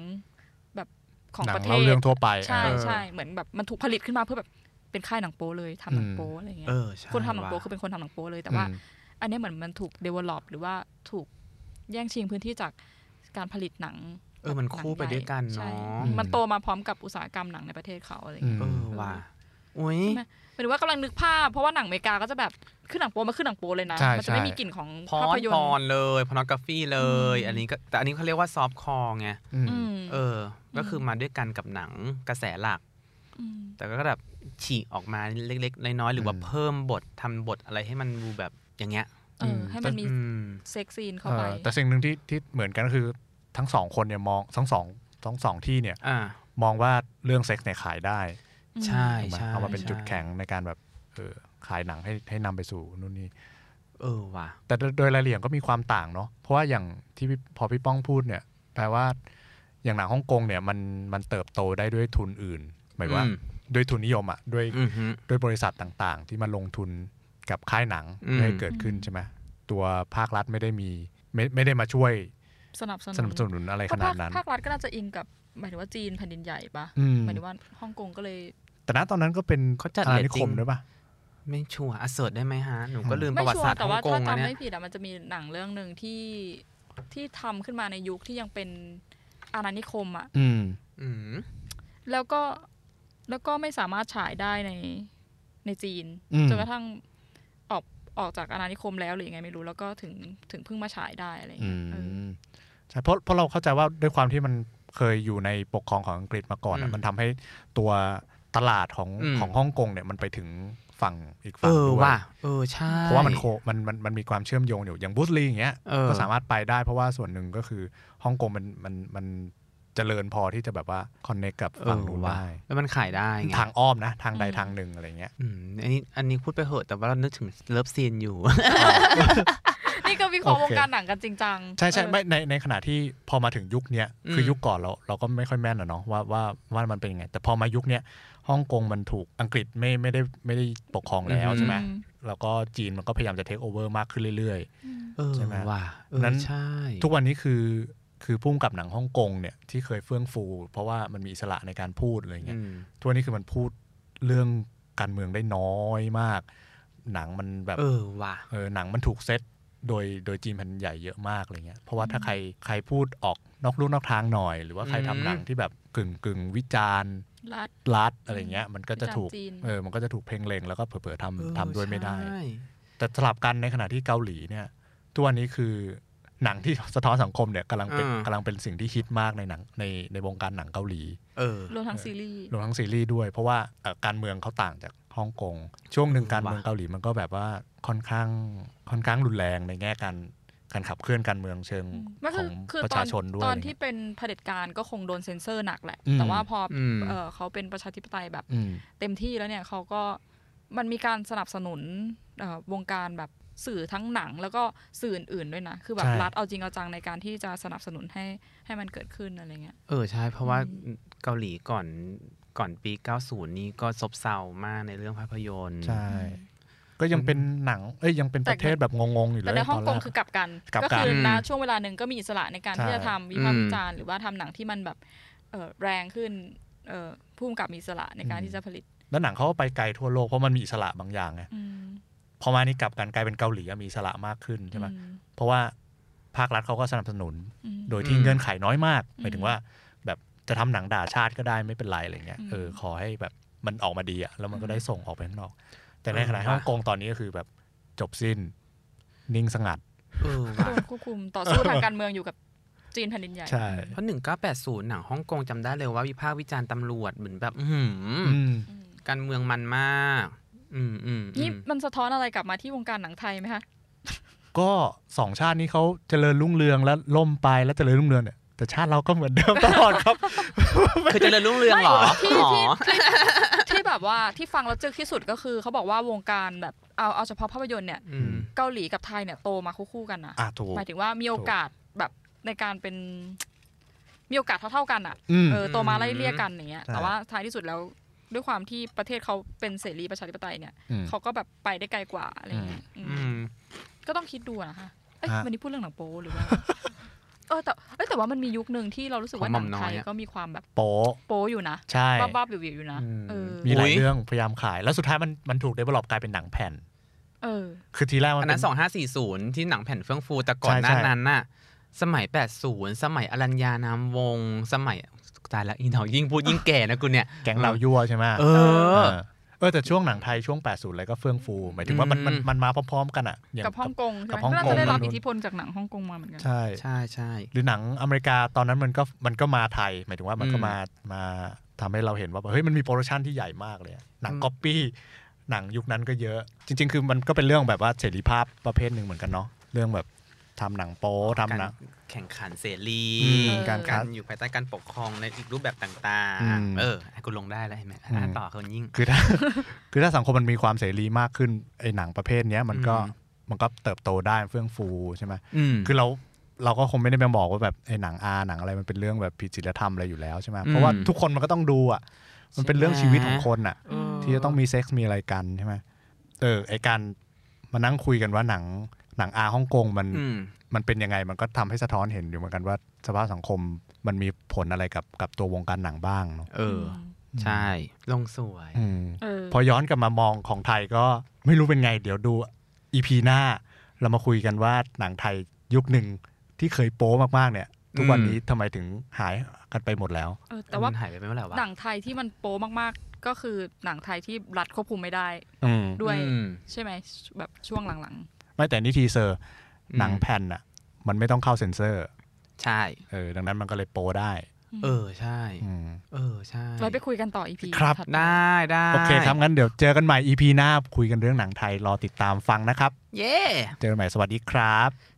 C: แบบของ
A: หนั
C: ประเท
A: เล่า
C: ศ
A: เรื่องทั่วไป
C: ใช่
A: เออ
C: ใช่เหมือนแบบมันถูกผลิตขึ้นมาเพื่อแบบเป็นค่ายหนังโป๊เลยทำหนังโป๊อะไรเงี้
B: เอยอใช่
C: คนทำหนังโป๊
B: ว่ะ
C: คือเป็นคนทำหนังโป๊เลยแต่ว่า
A: อืม
C: อันเนี้ยเหมือนมันถูก develop หรือว่าถูกแย่งชิงพื้นที่จากการผลิตหนัง
B: เออมันคู่ไปด้วยกัน
C: ใช่
B: เนาะ
A: อืม
C: มันโตมาพร้อมกับอุตสาหกรรมหนังในประเทศเขาอะไรอย่างเงี้ย
B: เออว่ะอุ้ย
C: ใช่ไหมหมายถึงว่ากำลังนึกภาพ เพราะว่าหนังอเมริกาก็จะแบบขึ้นหนังโป๊มันขึ้นหนังโป๊เลยนะ
A: ใช่
C: มัจะไม่
A: ใช่
C: มีกลิ่นของ
B: พอ
C: ภาพ
B: น
C: ยน
B: พ
C: ต
B: อ
C: ร์
B: นเลยพอนกราฟีเลย
C: อืม
B: อันนี้ก็แต่อันนี้เขาเรียกว่าซอฟต์คอร์ไง
A: อืม
C: อืม
B: เออ ก็คือมาด้วยกันกับหนังกระแสหลัก
C: ม
B: แต่ก็แบบฉีกออกมาเล็กๆน้อยๆหรือว่า
A: อืม
B: เพิ่มบททำบทอะไรให้มันดูแบบ อย่างเงี้ย
C: เออให้มันมี
B: อืม
C: เซ็กซีนเข้า
A: เอ
C: ไป
A: อแต่สิ่งหนึ่งที่ที่เหมือนกันก็คือทั้งสองคนเนี่ยมองทั้งสองทั้งสองที่เนี่ย
B: อ่า
A: มองว่าเรื่องเซ็กส์เนี่ยขายได้
B: ใช่
A: ถูกไหม
B: ใช่
A: เอามาเป็น
B: ใช่
A: จุดแข็งในการแบบเออขายหนังให้ให้นำไปสู่นู่นนี่
B: เออว่ะ
A: แต่โดยโดยรายละเอียดก็มีความต่างเนาะเพราะว่าอย่างที่พี่พอพี่ป้องพูดเนี่ย แปลว่าอย่างหนังฮ่องกงเนี่ยมันมันเติบโตได้ด้วยทุนอื่น หมายว่า
B: อืม
A: ด้วยทุนนิยมอะด้วย
B: อือฮึ
A: ด้วยบริษัทต่างๆ ที่มาลงทุน กับค่ายหนัง
B: อืม
A: เพื่อให้เกิดขึ้นใช่ไหมตัวภาครัฐไม่ได้มีไม่ไม่ได้มาช่วย
C: สนับสนุน
A: สนับสนุนอะไร
C: เพ
A: ข
C: ราะ
A: นา
C: ภา
A: ด
C: ค
A: นั้น
C: ภาครัฐก็น่าจะอิงกับหมายถึงว่าจีนแผ่นดินใหญ่ปะ
A: อืม
C: หมายถึงว่าฮ่องกงก็เลย
A: แต่ณตอนนั้นก็เป็น
B: เขาจัด
A: อาณา
B: เร
A: นิ
B: ต
A: ค
B: ติ้
A: ม
B: ง
A: ด้วยปะ
B: ไม่ชัวร์อะเสิร์ชได้ไหมฮะ หนูก็ลืมป
C: ไม่
B: ระวัติ
C: ชัว
B: ศาสต
C: ร์
B: ร์
C: แต่
B: ฮ่อ
C: ว่าง
B: ก
C: ถ้าง
B: แล้ว
C: จำ
B: เนี่ย
C: ไม่ผิดอะมันจะมีหนังเรื่องหนึ่งที่ที่ทำขึ้นมาในยุคที่ยังเป็นอาณานิคมอะ
A: อืม
B: อืม
C: แล้วก็แล้วก็ไม่สามารถฉายได้ในในจีน
A: อืม
C: จนกระทั่ง ออกออกจากอาณานิคมแล้วหรือยังไงไม่รู้แล้วก็ถึงถึงเพิ่งมาฉายได้อะไรอย่าง
A: อื
C: เงี้ยเออ
A: มใช่เพราะเพราะเราเข้าใจว่าด้วยความที่มันเคยอยู่ในปกครองของอังกฤษมาก่อน
B: อื
A: อะ
B: ม
A: มันทำให้ตัวตลาดของ
B: อืม
A: ของฮ่องกงเนี่ยมันไปถึงฝั่งอีก
B: เอ
A: ฝั่ง
B: อ
A: ด้วย
B: ว่ะเออใช่
A: เพราะว่ามันโคมันมันมันมีความเชื่อมโยงอยู่อย่างบูสลีอย่างเงี้ย
B: เออ
A: ก็สามารถไปได้เพราะว่าส่วนหนึ่งก็คือฮ่องกงมันมันมัน เจริญพอที่จะแบบว่าคอนเนคกับ
B: เอ
A: ฝั่ง
B: อ
A: นู้น
B: ว่ะ
A: ได้
B: แล้วมันขายได้ไง
A: ทางอ้อมนะ ทางใด
C: อืม
A: ทางหนึ่งอะไรเงี้ย
B: อืมอันนี้อันนี้พูดไปเหอะแต่ว่าเรานึกถึงเลิฟซีนอยู่
C: นี่ก็วิเคราะห์
A: โอ
C: ว
A: เค
C: งการหนังกันจริงจัง
A: ใช่ใช่
C: เออ
A: ไม่ในในขณะที่พอมาถึงยุคเนี้ย
B: อืม
A: คือยุคก่อนเราเราก็ไม่ค่อยแม่นอะเนาะว่าว่าว่ามันเป็นยังไง แต่พอมายุคเนี้ยฮ่องกงมันถูกอังกฤษไม่ไม่ได้ไม่ได้ปกครองแล้วใช่ไหม
C: อืม
A: แล้วก็จีนมันก็พยายามจะ take over มากขึ้นเรื่อย
B: เออ
A: ใช่ไหม
B: ว่ะเออ
A: นั้น
B: ใช่
A: ๆทุกวันนี้คือ คือคุมกับหนังฮ่องกงเนี่ยที่เคยเฟื่องฟู เพราะว่ามันมีอิสระในการพูดอะไรเงี้ย
B: อืม
A: ทุกวันนี้คือมันพูดเรื่องการเมืองได้น้อยมาก หนังมันแบบ
B: เออว่ะ
A: เออหนังมันถูกเซตโดยโดยจีนแผ่นดินใหญ่เยอะมากอะไรเงี้ยเพราะว่าถ้าใครใครพูดออกนอกลู่นอกทางหน่อย หรือว่าใครทำหนังที่แบบกึ่งกึ่งวิจารณ์
C: รัฐ
A: รัดอะไรเงี้ยมันก็จะถูก
C: วิจารณ์จีน
A: เออมันก็จะถูกเพ่งเลงแล้วก็เผลอๆ
B: เออ
A: ทำทำด้วยไม่ได้
B: ใช่
A: แต่สลับกันในขณะที่เกาหลีเนี่ยตัวนนี้คือ หนังที่สะท้อนสังคมเนี่ยกำลังเป็นกำลังเป็นสิ่งที่ฮิตมากในหนังในในวงการหนังเกาหลี
B: เออ
C: รวมทั้งซีรีส์
A: รวมทั้งซีรีส์ด้วย เพราะว่าเอ่อการเมืองเขาต่างจากฮ่องกงช่วงหนึ่ง
B: เออ
A: การเมือง
B: ว่ะ
A: เกาหลีมันก็แบบว่าค่อนข้างค่อนข้างรุนแรงในแง่การการขับเคลื่อนการเมืองเชิง
C: ไม่
A: ข
C: คือ
A: อง
C: คือ
A: ประ
C: ตอ
A: ชานชนด้วย
C: ตอน
A: อะไร
C: ที่
A: เงี้ย
C: เป็นเผด็จการก็คงโดนเซ็นเซอร์หนักแหละ
A: อืม
C: แต่ว่าพออ
B: ม
C: เออเขาเป็นประชาธิปไตยแบบ
A: อืม
C: เต็มที่แล้วเนี่ยเขาก็มันมีการสนับสนุนเอ่อวงการแบบ สื่อทั้งหนังแล้วก็สื่ออื่นๆด้วยนะ คือแบบ
A: ใช่
C: รัฐเอาจริงเอาจังในการที่จะสนับสนุนให้ให้มันเกิดขึ้นอะไรเงี้ย
B: เออใช่ เพราะว่า
C: อืม
B: เกาหลีก่อนก่อนปี 90 นี้ก็ซบเซามากในเรื่องภาพยนตร์
A: ใช่ ก็ยังเป็นหนัง เอ้ยยังเป็นประเทศแบบงงๆอยู่เล
C: แต่
A: ย
C: ในฮ่อง
A: ต
C: ก
A: แรง
C: คือกลับกัน
A: กลับ
C: ก็
A: กัน
C: คือนะ
B: อืม
C: ช่วงเวลาหนึ่งก็มีอิสระในการ
A: ใช่
C: ที่จะทำวิพากษ์
B: อืม
C: วิจารณ์หรือว่าทำหนังที่มันแบบเออแรงขึ้นเออพุ่มกับมีอิสระในการที่จะผลิต
A: แล้วหนังเขาก็ไปไกลทั่วโลกเพราะมันมีอิสระบางอย่างไง
C: อืม
A: พอมานี่กลับกันกลายเป็นเกาหลีอะมีอิสระมากขึ้นใช่ไหม
C: อืม
A: เพราะว่าภาครัฐเขาก็สนับสนุน
C: อืม
A: โดยที่
B: อืม
A: เงื่อนไขน้อยมาก
C: อืม
A: หมายถึงว่าแบบจะทำหนังด่าชาติก็ได้ไม่เป็นไรอะไรเงี้ย
C: อืม
A: เออขอให้แบบมันออกมาดีอะแล้วมันก็ได้ส่งออกไปข้างนอก แต่ใน
B: เออ
A: ขณะที่
B: ว่ะ
A: ฮ่องกงตอนนี้ก็คือแบบจบสิ้น นิ่งสงัด
B: เออ
C: ก็
B: ว่ะ
C: โดนควบคุมต่อสู้ทางการเมืองอยู่กับจีนแผ่นดินใหญ่
A: ใช่
B: เพราะ1980หนังฮ่องกงจำได้เลยว่าวิพากษ์วิจารณ์ตำรวจเหมือนแบบ อื้อหืออ
A: อืม
C: อืม
B: การเมืองมันมาก อืมอืมอืม
C: นี่มันสะท้อนอะไรกลับมาที่วงการหนังไทยไหมคะ
A: ก็สองชาตินี้เขาเจริญรุ่งเรืองแล้วล่มไปแล้วเจริญรุ่งเรืองเนี่ยแต่ชาติเราก็เหมือนเดิมตลอดครับ
B: คือเจริญรุ่งเรืองเหรอ
C: ที่
B: อ๋อ
C: ที่ที่ที่แบบว่าที่ฟังแล้วจึกที่สุดก็คือเขาบอกว่าวงการแบบเอาเอาเฉพาะภาพยนตร์เนี่ย
B: อืม
C: เกาหลีกับไทยเนี่ยโตมาคู่ๆกันนะ
A: อะถูก
C: หมายถึงว่ามีโอกาสแบบในการเป็นมีโอกาสเท่าๆกันอะ
A: อืม
C: เออโตมาไล่เลี่ยกันอย่างเงี้ย
A: ใช่
C: แต่ว่าท้ายที่สุดแล้ว ด้วยความที่ประเทศเขาเป็นเสรีประชาธิปไตยเนี่ย
A: อืม
C: เขาก็แบบไปได้ไกลกว่าอะไรเงี้ยอืม
B: อืม
C: ก็ต้องคิดดูอะนะคะเอ้ย
A: ฮะ
C: วันนี้พูดเรื่องหนังโป๊หรือว่าเออแต่เอ้ยแต่ว่ามันมียุคหนึ่งที่เรารู้สึกว่า
B: ของ
C: ห
B: หม่
C: นั
B: องมน้
C: ไท
B: อย
C: ย
B: อะ
C: ก็มีความแบบ
A: โป๊ะ
C: โป๊อยู่นะ
A: ใช่
C: บ้าๆวิวๆอยู่นะ
A: อืม
C: เออ
A: มีหลาย
B: อุ๊ย
A: เรื่องพยายามขายแล้วสุดท้ายมันมันถูกเดเวลลอปกลายเป็นหนังแผ่น
C: เออ
A: คือทีแรกมัน
B: อัน
A: เป็
B: นั้นน2540ที่หนังแผ่นเฟื่องฟูแต่ก่อน
A: ใช่
B: หน้า
A: ใช่
B: นั้นน่ะสมัย 80 สมัยอรัญญานามวงศ์สมัย ตายละอีหนอยิ่งพูดยิ่งแก่นะกูเนี่ย
A: แก๊งเรายั่วใช่ไหม
B: เออ
A: เออเออแต่ช่วงหนังไทยช่วง 80 อะไรก็เฟื่องฟู หมายถึงว่ามันมัน
B: อืม
A: มันมาพร้อมๆกันอะอย่าง
C: กับฮ่องกงใช่
A: กับ
C: ไหม
A: ฮ่อง
C: ก็น่าก
A: ง
C: จะได้รับ
A: นู่น
C: อิทธิพลจากหนังฮ่องกงมาเหมือนกัน
A: ใช่
B: ใช่ใช่
A: หรือหนังอเมริกาตอนนั้นมันก็มันก็มาไทย หมายถึงว่ามันก็
B: อืม
A: มามาทำให้เราเห็นว่าแบบเฮ้ยมันมี production ที่ใหญ่มากเลยอะหนัง
B: อืม
A: ก๊อปปี้หนังยุคนั้นก็เยอะ จริง ๆ คือมันก็เป็นเรื่องแบบว่าเสรีภาพประเภทหนึ่งเหมือนกันเนาะเรื่องแบบทำหนังโป๊ทำหนัง
B: แข่งขันเสรี
A: อืม
C: การ
A: คั
B: กา
A: ด
B: รอยู่ภายใต้การปกครองในอีกรูปแบบต่าง
A: อืม
B: ๆเออให้กูลงได้แล้วเห็นไหม
A: อืม
B: อ่านต่อคนยิ่ง
A: คือถ้าคือถ้าสังคมมันมีความเสรีมากขึ้นไอ้หนังประเภทเนี้ยมันก็
B: อืม
A: มันก็เติบโตได้เฟื่องฟูใช่ไหม
B: อืม
A: คือเราเราก็คงไม่ได้ไปบอกว่าแบบไอ้หนังอาหนังอะไรมันเป็นเรื่องแบบผิดศีลธรรมอะไรอยู่แล้วใช่ไหม
B: อืม
A: เพราะว่าทุกคนมันก็ต้องดูอะ มันเป็นเรื่องชีวิตของคนอะ
B: เออ
A: ที่จะต้องมีเซ็กซ์มีอะไรกันใช่ไหมเออไอการมานั่งคุยกันว่าหนัง หนังอาฮ่องกงมัน
B: อืม
A: มันเป็นยังไงมันก็ทำให้สะท้อนเห็นอยู่เหมือนกันว่า สภาพสังคมมันมีผลอะไรกับกับตัววงการหนังบ้างเนาะ
B: เออ ใช่ ลงสวย
A: อืม
C: เออ
A: พอย้อนกลับมามองของไทยก็ไม่รู้เป็นไง เดี๋ยวดูอีพีหน้า เรามาคุยกันว่าหนังไทยยุคหนึ่งที่เคยโป๊มากๆเนี่ยทุกวันนี้ทำไมถึงหายกันไปหมดแล้ว
C: เออแต่ว่า
B: มันหายไปเมื่อไหร่วะ
C: หนังไทยที่มันโป๊มากๆ ก็คือหนังไทยที่รัฐควบคุมไม่ได้
A: อืม
C: ด้วย
B: อืม
C: ใช่ไหมแบบช่วงหลัง
A: ไม่แต่นี่ทีเซอร์
B: อืม
A: หนังแผ่นอะ มันไม่ต้องเข้าเซ็นเซอร์
B: ใช่
A: เออดังนั้นมันก็เลยโป๊ได้
C: ๆ
B: เออใช่
A: อืม
B: เออใช่
C: ไว้ไปคุยกันต่อ EP
A: ครับ
B: ได้ได้
A: โอเคครับงั้นเดี๋ยวเจอกันใหม่ EP หน้าคุยกันเรื่องหนังไทยรอติดตามฟังนะครับ
B: เย้
A: เจอกันใหม่สวัสดีครับ